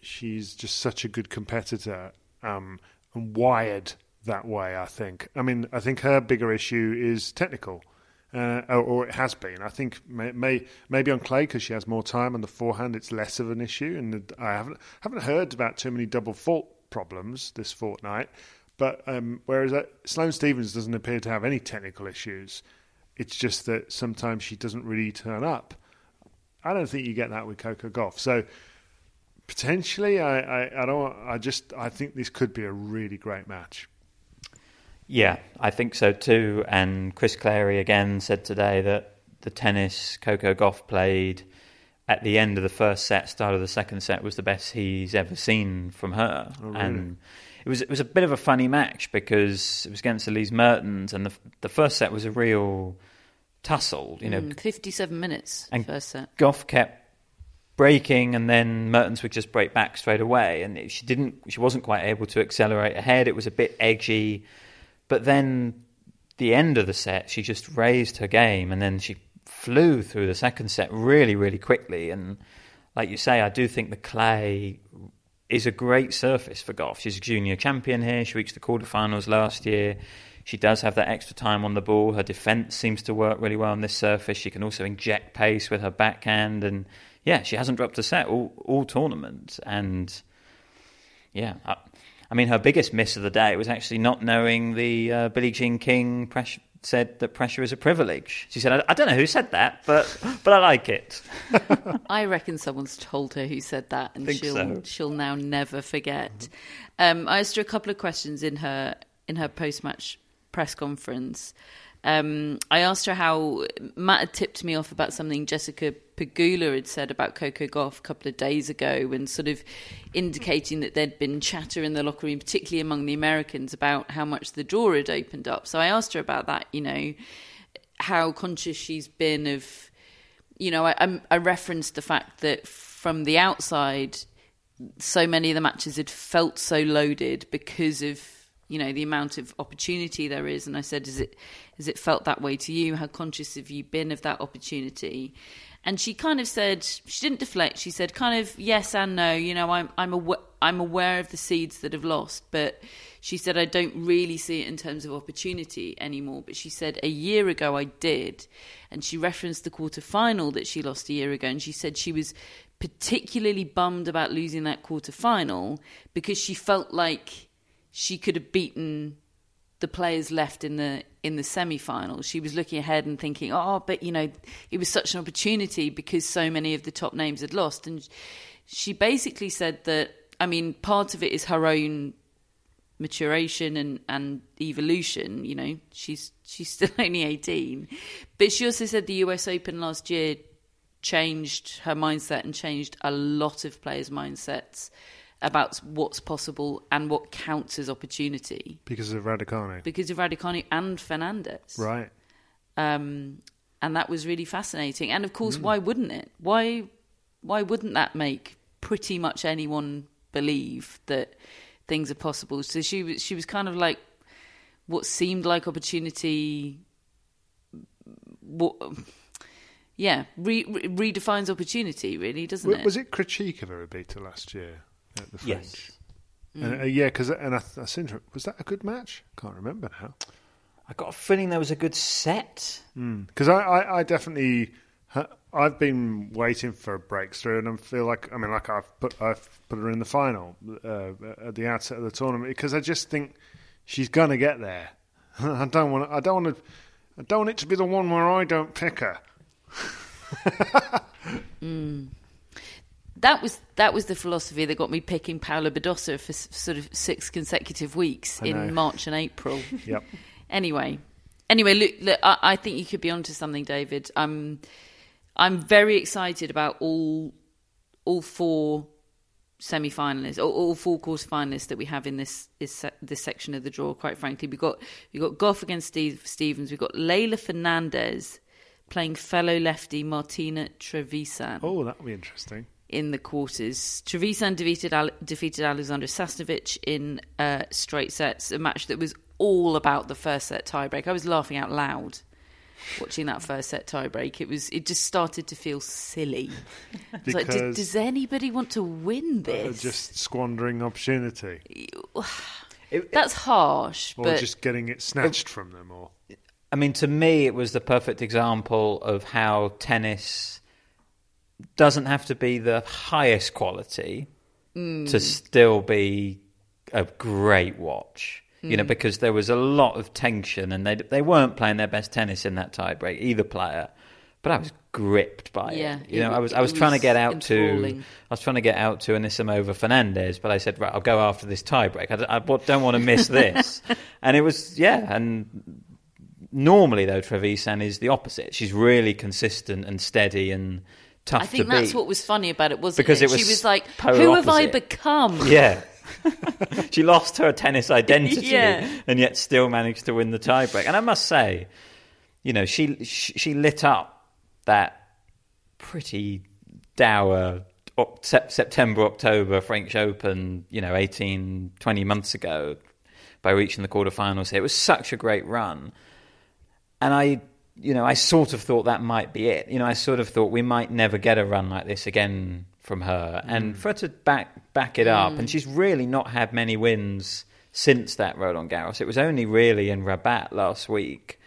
she's just such a good competitor um and wired that way i think i mean i think her bigger issue is technical uh, or, or it has been. I think may, may, maybe on clay because she has more time on the forehand, it's less of an issue. And I haven't haven't heard about too many double fault problems this fortnight. But um, whereas uh, Sloane Stevens doesn't appear to have any technical issues, it's just that sometimes she doesn't really turn up. I don't think you get that with Coco Gauff. So Potentially, I, I, I don't. I just I think this could be a really great match. Yeah, I think so too. And Chris Clarey again said today that the tennis Coco Gauff played at the end of the first set, start of the second set, was the best he's ever seen from her. Oh, really? And it was it was a bit of a funny match because it was against Elise Mertens, and the the first set was a real tussle. You know, Mm, 57 minutes, and first set. Gauff kept breaking, and then Mertens would just break back straight away, and it- she didn't. She wasn't quite able to accelerate ahead. It was a bit edgy, but then the end of the set, she just raised her game, and then she flew through the second set really, really quickly. And like you say, I do think the clay is a great surface for Gauff. She's a junior champion here. She reached the quarterfinals last year. She does have that extra time on the ball. Her defense seems to work really well on this surface. She can also inject pace with her backhand, and yeah, she hasn't dropped a set all all tournament. And yeah, I, I mean, her biggest miss of the day was actually not knowing the uh, Billie Jean King press- said that pressure is a privilege. She said, I, "I don't know who said that, but but I like it." *laughs* I reckon someone's told her who said that, and she'll so. she'll now never forget. Um, I asked her a couple of questions in her in her post match press conference. Um, I asked her how Matt had tipped me off about something Jessica Pegula had said about Coco Gauff a couple of days ago, and sort of indicating that there'd been chatter in the locker room, particularly among the Americans, about how much the draw had opened up. So I asked her about that. You know, how conscious she's been of you know, I, I referenced the fact that from the outside, so many of the matches had felt so loaded because of you know the amount of opportunity there is. And I said, "Is it has it felt that way to you? How conscious have you been of that opportunity?" And she kind of said she didn't deflect. She said, "Kind of yes and no. You know, I'm I'm aware, I'm aware of the seeds that have lost, but." She said, I don't really see it in terms of opportunity anymore. But she said, a year ago I did. And she referenced the quarter final that she lost a year ago. And she said she was particularly bummed about losing that quarter final because she felt like she could have beaten the players left in the in the semi-final. She was looking ahead and thinking, "Oh, but you know, it was such an opportunity because so many of the top names had lost." And she basically said that I mean, part of it is her own maturation and, and evolution. You know, she's she's still *laughs* only eighteen, but she also said the U.S. Open last year changed her mindset and changed a lot of players' mindsets about what's possible and what counts as opportunity because of Raducanu. because of Raducanu and Fernandez. Right. Um, and that was really fascinating. And of course, why wouldn't it? Why why wouldn't that make pretty much anyone believe that things are possible? So she was she was kind of like what seemed like opportunity. What, yeah, re, re, redefines opportunity, really, doesn't it? Was it who beat her last year at the French? Yes. And, uh, yeah, because and I, I seem to, was that a good match? Can't remember now. I got a feeling there was a good set. Because I, I, I definitely, I've been waiting for a breakthrough, and I feel like I mean, like I've put I've put her in the final uh, at the outset of the tournament because I just think she's gonna get there. *laughs* I don't want I don't want to I don't want it to be the one where I don't pick her. *laughs* that was that was the philosophy that got me picking Paula Badosa for s- sort of six consecutive weeks in March and April. *laughs* Yep. *laughs* Anyway, anyway, look, look I, I think you could be onto something, David. I'm I'm very excited about all all four semi-finalists, all, all four quarter finalists that we have in this se- this section of the draw. Quite frankly, we got we got Gauff against Steve Stevens. We have got Leylah Fernandez playing fellow lefty Martina Trevisan Oh, that'll be interesting. In the quarters. Trevisan defeated Ale- defeated Aliaksandra Sasnovich in uh, straight sets, a match that was all about the first set tiebreak. I was laughing out loud watching that first set tiebreak. It was it just started to feel silly. It's like, Because- does anybody want to win this? just squandering opportunity, *sighs* That's harsh, or but just getting it snatched from them, or I mean, to me, it was the perfect example of how tennis doesn't have to be the highest quality to hmm. still be a great watch. You know, hmm. because there was a lot of tension, and they they weren't playing their best tennis in that tiebreak, either player. but I was gripped by Yeah, it. You know, it- I was I was trying to get out to enthralling. I was trying to get out to Anisimova Fernandez, but I said right, I'll go after this tiebreak. I don't want to miss this, *laughs* and it was yeah. And normally though, Trevisan is the opposite. She's really consistent and steady and tough I think that's beat. what was funny about it, wasn't Because it? was she was like, "Who have I become?" *laughs* Yeah. *laughs* she lost her tennis identity *laughs* Yeah. and yet still managed to win the tiebreak. And I must say, you know, she she, she lit up that pretty dour September October French Open, you know, 18 20 months ago by reaching the quarterfinals. Here. It was such a great run. And I you know, I sort of thought that might be it. You know, I sort of thought we might never get a run like this again from her. And mm. for her to back back it up, and mm. she's really not had many wins since that Roland Garros. It was only really in Rabat last week.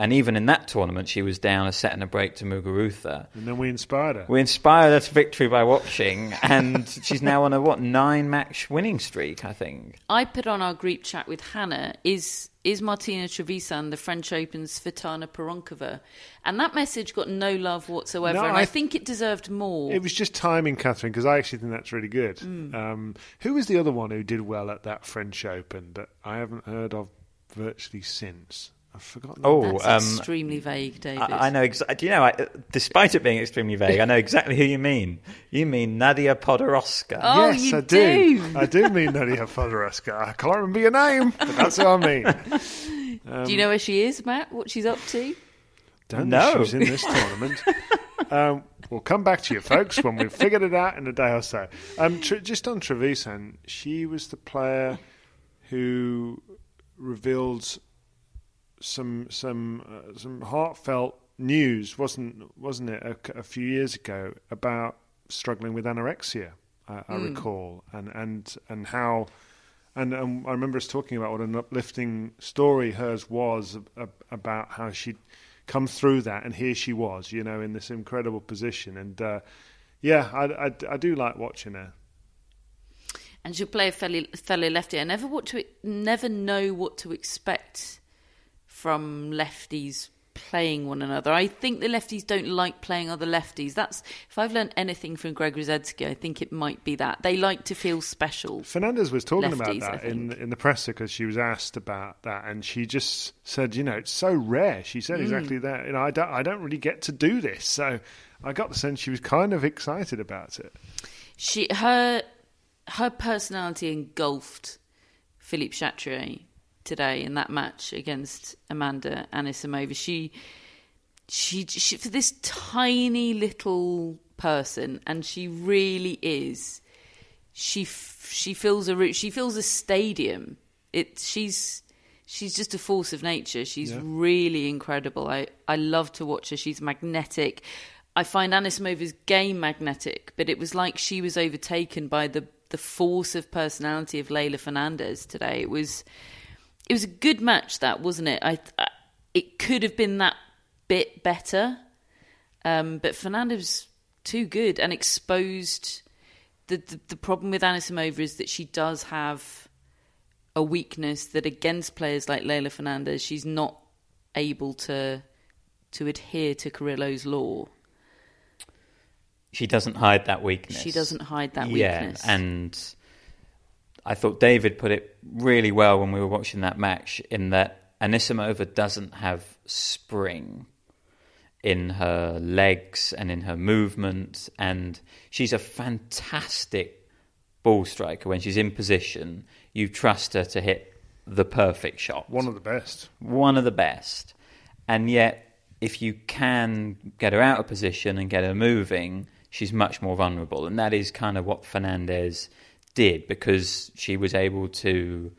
And even in that tournament, she was down a set and a break to Muguruza. And then we inspired her. We inspired her to victory by watching, and *laughs* she's now on a what nine match winning streak, I think. I put on our group chat with Hannah is is Martina Trevisan the French Open's Svetlana Pironkova, and that message got no love whatsoever, No, and I I, think it deserved more. It was just timing, Catherine, because I actually think that's really good. Mm. Um, who was the other one who did well at that French Open that I haven't heard of virtually since? I've forgotten. Oh, That's um, extremely vague, David. I, I know exactly. Do you know? I, despite it being extremely vague, I know exactly who you mean. You mean Nadia Podoroska. Oh, yes, you I do. do. I do mean Nadia Podoroska. I can't remember your name, but that's who I mean. *laughs* Do you know where she is, Matt? What she's up to? Don't know she was in this tournament. um, we'll come back to you, folks, when we've figured it out in a day or so. Um, tr- just on Trevisan, she was the player who revealed some some uh, some heartfelt news, wasn't wasn't it, a, a few years ago about struggling with anorexia? I, I recall, and and and how. And um, I remember us talking about what an uplifting story hers was ab- ab- about how she'd come through that, and here she was, you know, in this incredible position. And uh, yeah, I, I, I do like watching her. And she'll play a fairly, fellow lefty. I never what to never know what to expect from lefties playing one another. I think the lefties don't like playing other lefties. That's if I've learned anything from Greg Rusedski, I think it might be that they like to feel special. Fernandez was talking Lefties, about that in in the presser because she was asked about that, and she just said, you know, it's so rare. She Mm. said exactly that. You know, I don't, I don't really get to do this, so I got the sense she was kind of excited about it. She her her personality engulfed Philippe Chatrier today in that match against Amanda Anisimova. She she, she for this tiny little person, and she really is. She she fills a she fills a stadium. It she's she's just a force of nature. She's really incredible. I I love to watch her. She's magnetic. I find Anisimova's game magnetic, but it was like she was overtaken by the the force of personality of Leylah Fernandez today. It was it was a good match that wasn't it? I, I it could have been that bit better. Um, but fernandez was too good and exposed. The, the the problem with anisimova is that she does have a weakness that against players like leylah fernandez she's not able to to adhere to Carillo's law. She doesn't hide that weakness. she doesn't hide that yeah, weakness. and I thought David put it really well when we were watching that match in that Anisimova doesn't have spring in her legs and in her movement, and she's a fantastic ball striker when she's in position. You trust her to hit the perfect shot One of the best. one of the best. And yet, if you can get her out of position and get her moving, she's much more vulnerable. And that is kind of what Fernandez did because she was able to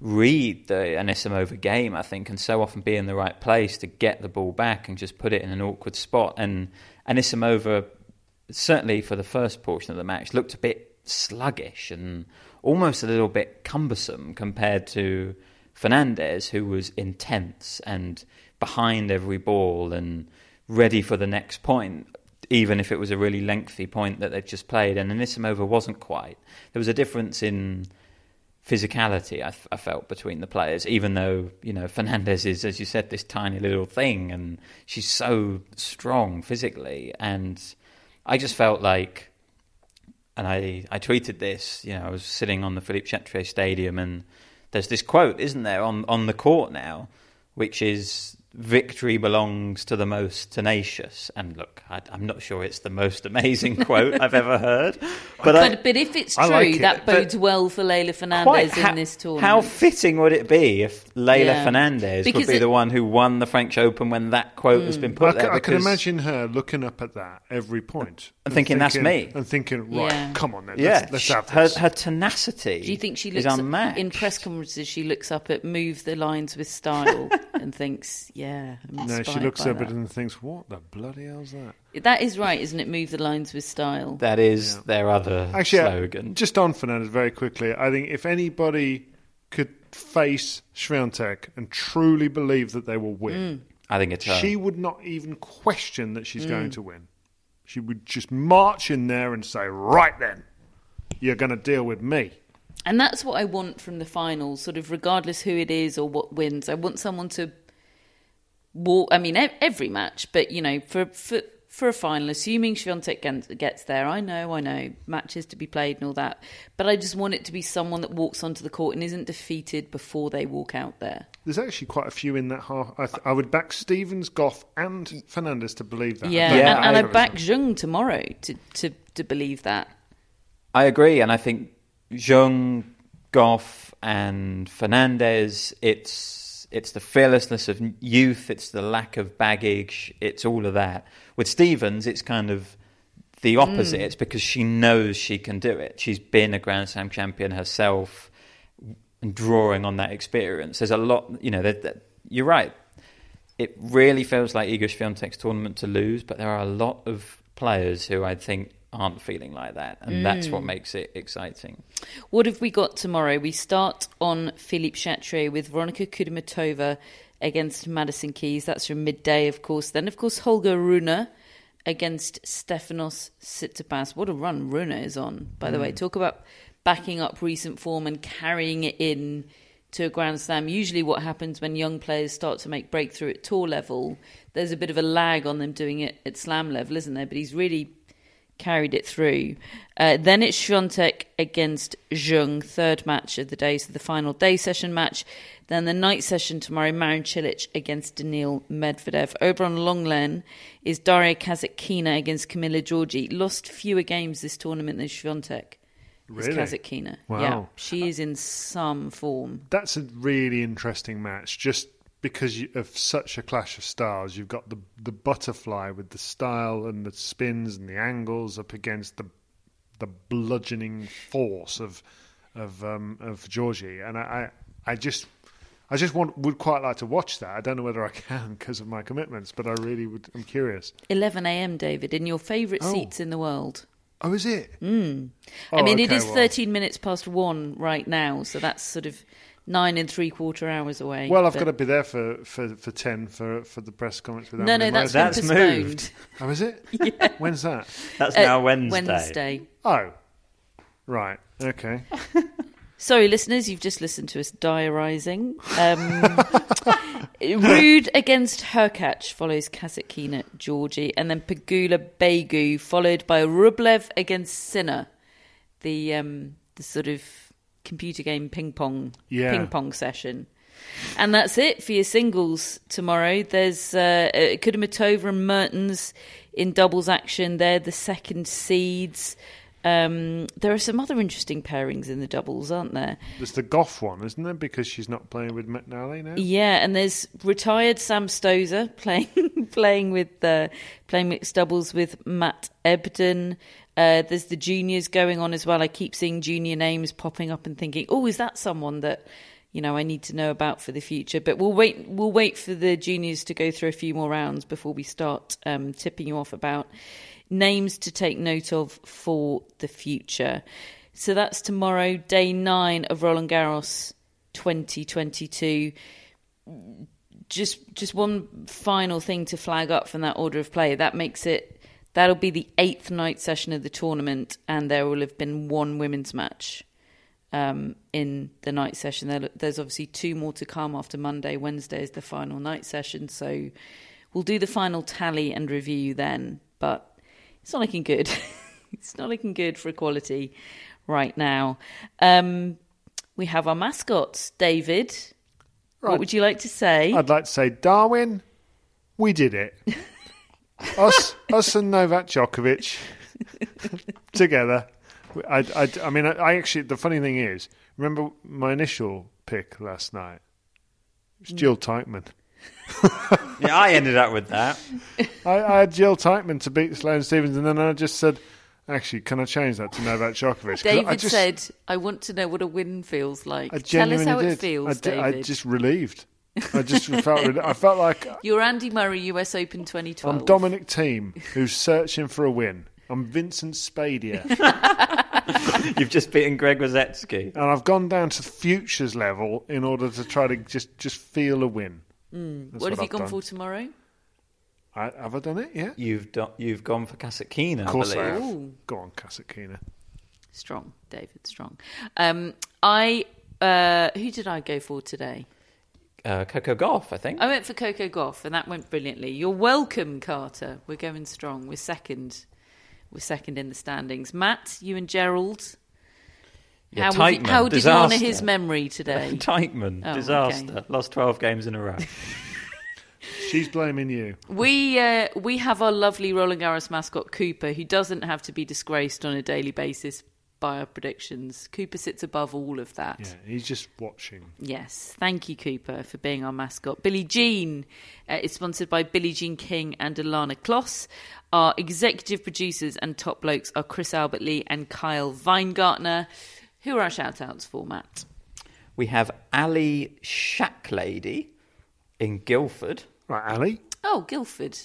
read the Anisimova game, I think, and so often be in the right place to get the ball back and just put it in an awkward spot. And Anisimova, certainly for the first portion of the match, looked a bit sluggish and almost a little bit cumbersome compared to Fernandez, who was intense and behind every ball and ready for the next point, even if it was a really lengthy point that they'd just played. And Anisimova wasn't quite. There was a difference in physicality I, felt between the players, even though you know Fernandez is, as you said, this tiny little thing, and she's so strong physically, and I just felt like, and I I tweeted this, you know, I was sitting on the Philippe Chatrier Stadium, and there's this quote, isn't there, on on the court now, which is victory belongs to the most tenacious. And look, I, am not sure it's the most amazing *laughs* quote I've ever heard. But, but, I, but if it's true, like it, that bodes well for Leylah Fernandez how, in this tournament. How fitting would it be if Leylah yeah. Fernandez because would be it, the one who won the French Open when that quote mm. has been put I, there? I can imagine her looking up at that every point. And, and thinking, thinking, that's me. And thinking, right, yeah. come on then, yeah. let's, let's have her, this. Her tenacity Do you think she looks at, in press conferences, she looks up at Move the Lines with Style *laughs* and thinks, yeah, I'm no, she looks up at it and thinks, "What the bloody hell's that?" That is right, isn't it? Move the lines with style. That is yeah. their other Actually, slogan. just on Fernandez very quickly. I think if anybody could face Swiatek and truly believe that they will win, mm. I think it's her. She would not even question that she's mm. going to win. She would just march in there and say, "Right then, you're going to deal with me." And that's what I want from the finals, sort of regardless who it is or what wins. I want someone to walk. I mean, every match, but you know, for for for a final, assuming Swiatek gets there, I know, I know, matches to be played and all that, but I just want it to be someone that walks onto the court and isn't defeated before they walk out there. There's actually quite a few in that half. I, th- I would back Stevens, Gauff, and Fernandez to believe that. Yeah, yeah. and, and I back Zheng tomorrow to, to, to believe that. I agree, and I think Zheng, Gauff, and Fernandez, it's it's the fearlessness of youth, it's the lack of baggage, it's all of that. With Stevens, it's kind of the opposite. Mm. It's because she knows she can do it. She's been a Grand Slam champion herself, and drawing on that experience. There's a lot, you know. That, that, you're right. It really feels like Iga Swiatek's tournament to lose, but there are a lot of players who I think aren't feeling like that, and mm. that's what mm. makes it exciting. What have we got tomorrow? We start on Philippe Chatrier with Veronika Kudermetova against Madison Keys. That's from midday, of course. Then, of course, Holger Rune against Stefanos Tsitsipas. What a run Rune is on, by the mm. way. Talk about backing up recent form and carrying it in to a Grand Slam. Usually, what happens when young players start to make breakthrough at tour level, there's a bit of a lag on them doing it at Slam level, isn't there? But he's really carried it through. Uh, then it's Swiatek against Zheng, third match of the day, so the final day session match. Then the night session tomorrow, Marin Cilic against Daniil Medvedev. Over on Lenglen is Daria Kasatkina against Camila Giorgi. Lost fewer games this tournament than Swiatek. Really? Is Kasatkina. Wow. Yeah, she is in some form. That's a really interesting match. Just because of such a clash of styles, you've got the the butterfly with the style and the spins and the angles up against the the bludgeoning force of of um, of Giorgi, and I, I, I just I just want would quite like to watch that. I don't know whether I can *laughs* because of my commitments, but I really would. I'm curious. 11 a.m. David in your favourite oh. seats in the world. Oh, is it? Mm. Oh, I mean, okay, it is well. 13 minutes past one right now, so that's sort of nine and three quarter hours away. Well, I've got to be there for, for, for ten for, for the press conference with No, no, that's, that's moved. *laughs* Oh, is it? *laughs* yeah. When's that? That's uh, now Wednesday. Wednesday. Oh, right. Okay. *laughs* Sorry, listeners, you've just listened to us diarising. Um, Rune against Hurkacz follows Kasatkina Giorgi, and then Pegula Begu, followed by Rublev against Sinner. The um, the sort of computer game ping pong yeah. ping pong session. And that's it for your singles tomorrow. There's uh, uh Kudermetova and Mertens in doubles action. They're the second seeds. Um, there are some other interesting pairings in the doubles, aren't there? There's the Gauff one, isn't there? Because she's not playing with McNally now. Yeah, and there's retired Sam Stosur *laughs* playing playing with uh, playing mixed doubles with Matt Ebden. Uh, there's the juniors going on as well. I keep seeing junior names popping up and thinking, oh, is that someone that you know I need to know about for the future? But we'll wait. We'll wait for the juniors to go through a few more rounds before we start um, tipping you off about names to take note of for the future. So that's tomorrow, day nine of Roland Garros 2022 just just one final thing to flag up from that order of play. That makes it That'll be the eighth night session of the tournament, and there will have been one women's match um, in the night session. There, there's obviously two more to come after Monday. Wednesday is the final night session, so we'll do the final tally and review then. But it's not looking good. *laughs* it's not looking good for equality right now. Um, we have our mascots, David. Right. What would you like to say? I'd like to say, Darwin, we did it. *laughs* us, us and Novak Djokovic together. I, I, I mean, I, I actually, the funny thing is, remember my initial pick last night? It was mm. Jill Teichmann. *laughs* yeah, I ended up with that. I, I had Jill Teichmann to beat Sloane Stevens, and then I just said, actually, can I change that to Novak Djokovic? David I just, said, "I want to know what a win feels like." I Tell us how did. it feels, I, di- David. I just relieved. I just felt. I felt like *laughs* You're Andy Murray, US Open 2012. I'm Dominic Thiem, who's searching for a win. I'm Vincent Spadea, *laughs* You've just beaten Greg Rusedski. and I've gone down to futures level in order to try to just just feel a win. Mm. what have you I've gone done. for tomorrow? I, have I done it? Yeah. You've do- you've gone for Kasatkina, Of course I I have. Ooh. Go on, Kasatkina. Strong, David. Strong. Um, I. Uh, who did I go for today? Uh, Coco Gauff, I think. I went for Coco Gauff, and that went brilliantly. You're welcome, Carter. We're going strong. We're second. We're second in the standings. Matt, you and Gerald. Yeah, how, would you- how did you honour his memory today? *laughs* Teichmann, Oh, disaster. okay. Lost 12 games in a row. *laughs* She's blaming you. We uh, we have our lovely Roland Garros mascot Cooper, who doesn't have to be disgraced on a daily basis by our predictions. Cooper sits above all of that. Yeah, he's just watching. Yes, thank you, Cooper, for being our mascot. Billie Jean uh, is sponsored by Billie Jean King and Ilana Kloss. Our executive producers and top blokes are Chris Albert Lee and Kyle Weingartner. Who are our shout outs for, Matt? we have Ali Shacklady in Guildford. Right, Ali, Oh, Guildford.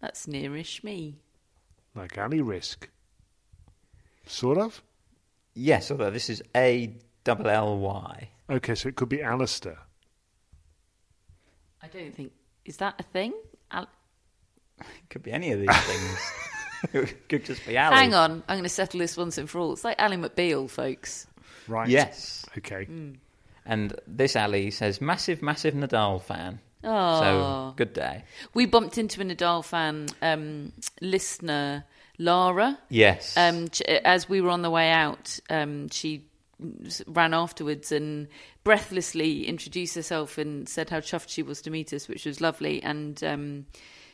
That's nearish me. like Ali Risk. Sort of. Yes, although this is A double L Y. Okay, so it could be Alistair. I don't think. Is that a thing? Al- Could be any of these things. *laughs* it could just be Ali. Hang on, I'm going to settle this once and for all. It's like Ally McBeal, folks. Right. Yes. Okay. And this Ali says, massive, massive Nadal fan. Oh. So, good day. We bumped into a Nadal fan um, listener, Lara. Yes. Um, as we were on the way out, um, she ran afterwards and breathlessly introduced herself and said how chuffed she was to meet us, which was lovely. And um,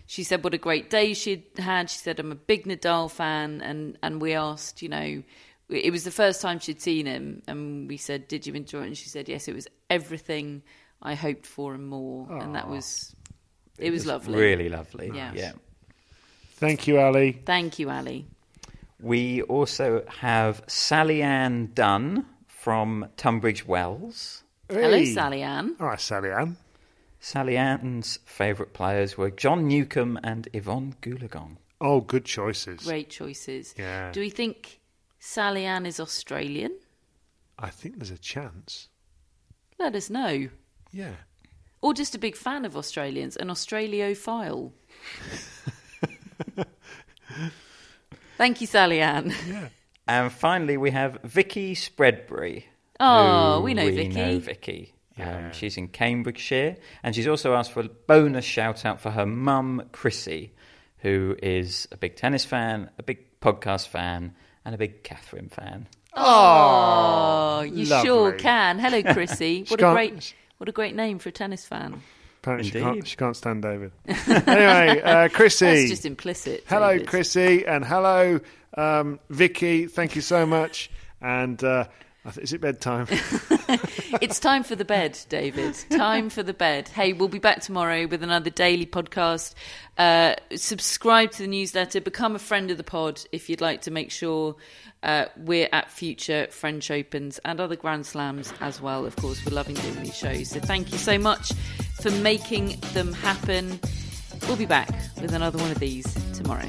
she said what a great day she'd had. She said, I'm a big Nadal fan. And, and we asked, you know, it was the first time she'd seen him. And we said, Did you enjoy it? And she said, Yes, it was everything I hoped for and more. And that was, it, was, lovely. Really lovely. Yeah. yeah. Thank you, Ali. Thank you, Ali. We also have Sally Ann Dunn from Tunbridge Wells. Hello, Sally Ann. All right, Sally Ann. Sally Ann's favourite players were John Newcombe and Yvonne Goolagong. Oh, good choices. Great choices. Yeah. Do we think Sally Ann is Australian? I think there's a chance. Let us know. Yeah. Or just a big fan of Australians, an Australiophile. *laughs* *laughs* Thank you, Sally Ann. And finally, we have Vicky Spreadbury. Oh, who we know Vicky. know Vicky. Um, she's in Cambridgeshire, and she's also asked for a bonus shout out for her mum, Chrissy, who is a big tennis fan, a big podcast fan, and a big Catherine fan. Oh, you sure can. Hello, Chrissy. *laughs* What a great, what a great name for a tennis fan. Apparently, she can't, she can't stand David. *laughs* anyway, uh, Chrissy. That's just implicit. hello, David. Chrissy, and hello, um, Vicky. Thank you so much. And uh, is it bedtime? *laughs* *laughs* It's time for the bed, David. Time for the bed. Hey, we'll be back tomorrow with another daily podcast. Uh, subscribe to the newsletter. Become a friend of the pod if you'd like to make sure uh, we're at future French Opens and other Grand Slams as well. Of course, we're loving doing these shows. So thank you so much for making them happen. We'll be back with another one of these tomorrow.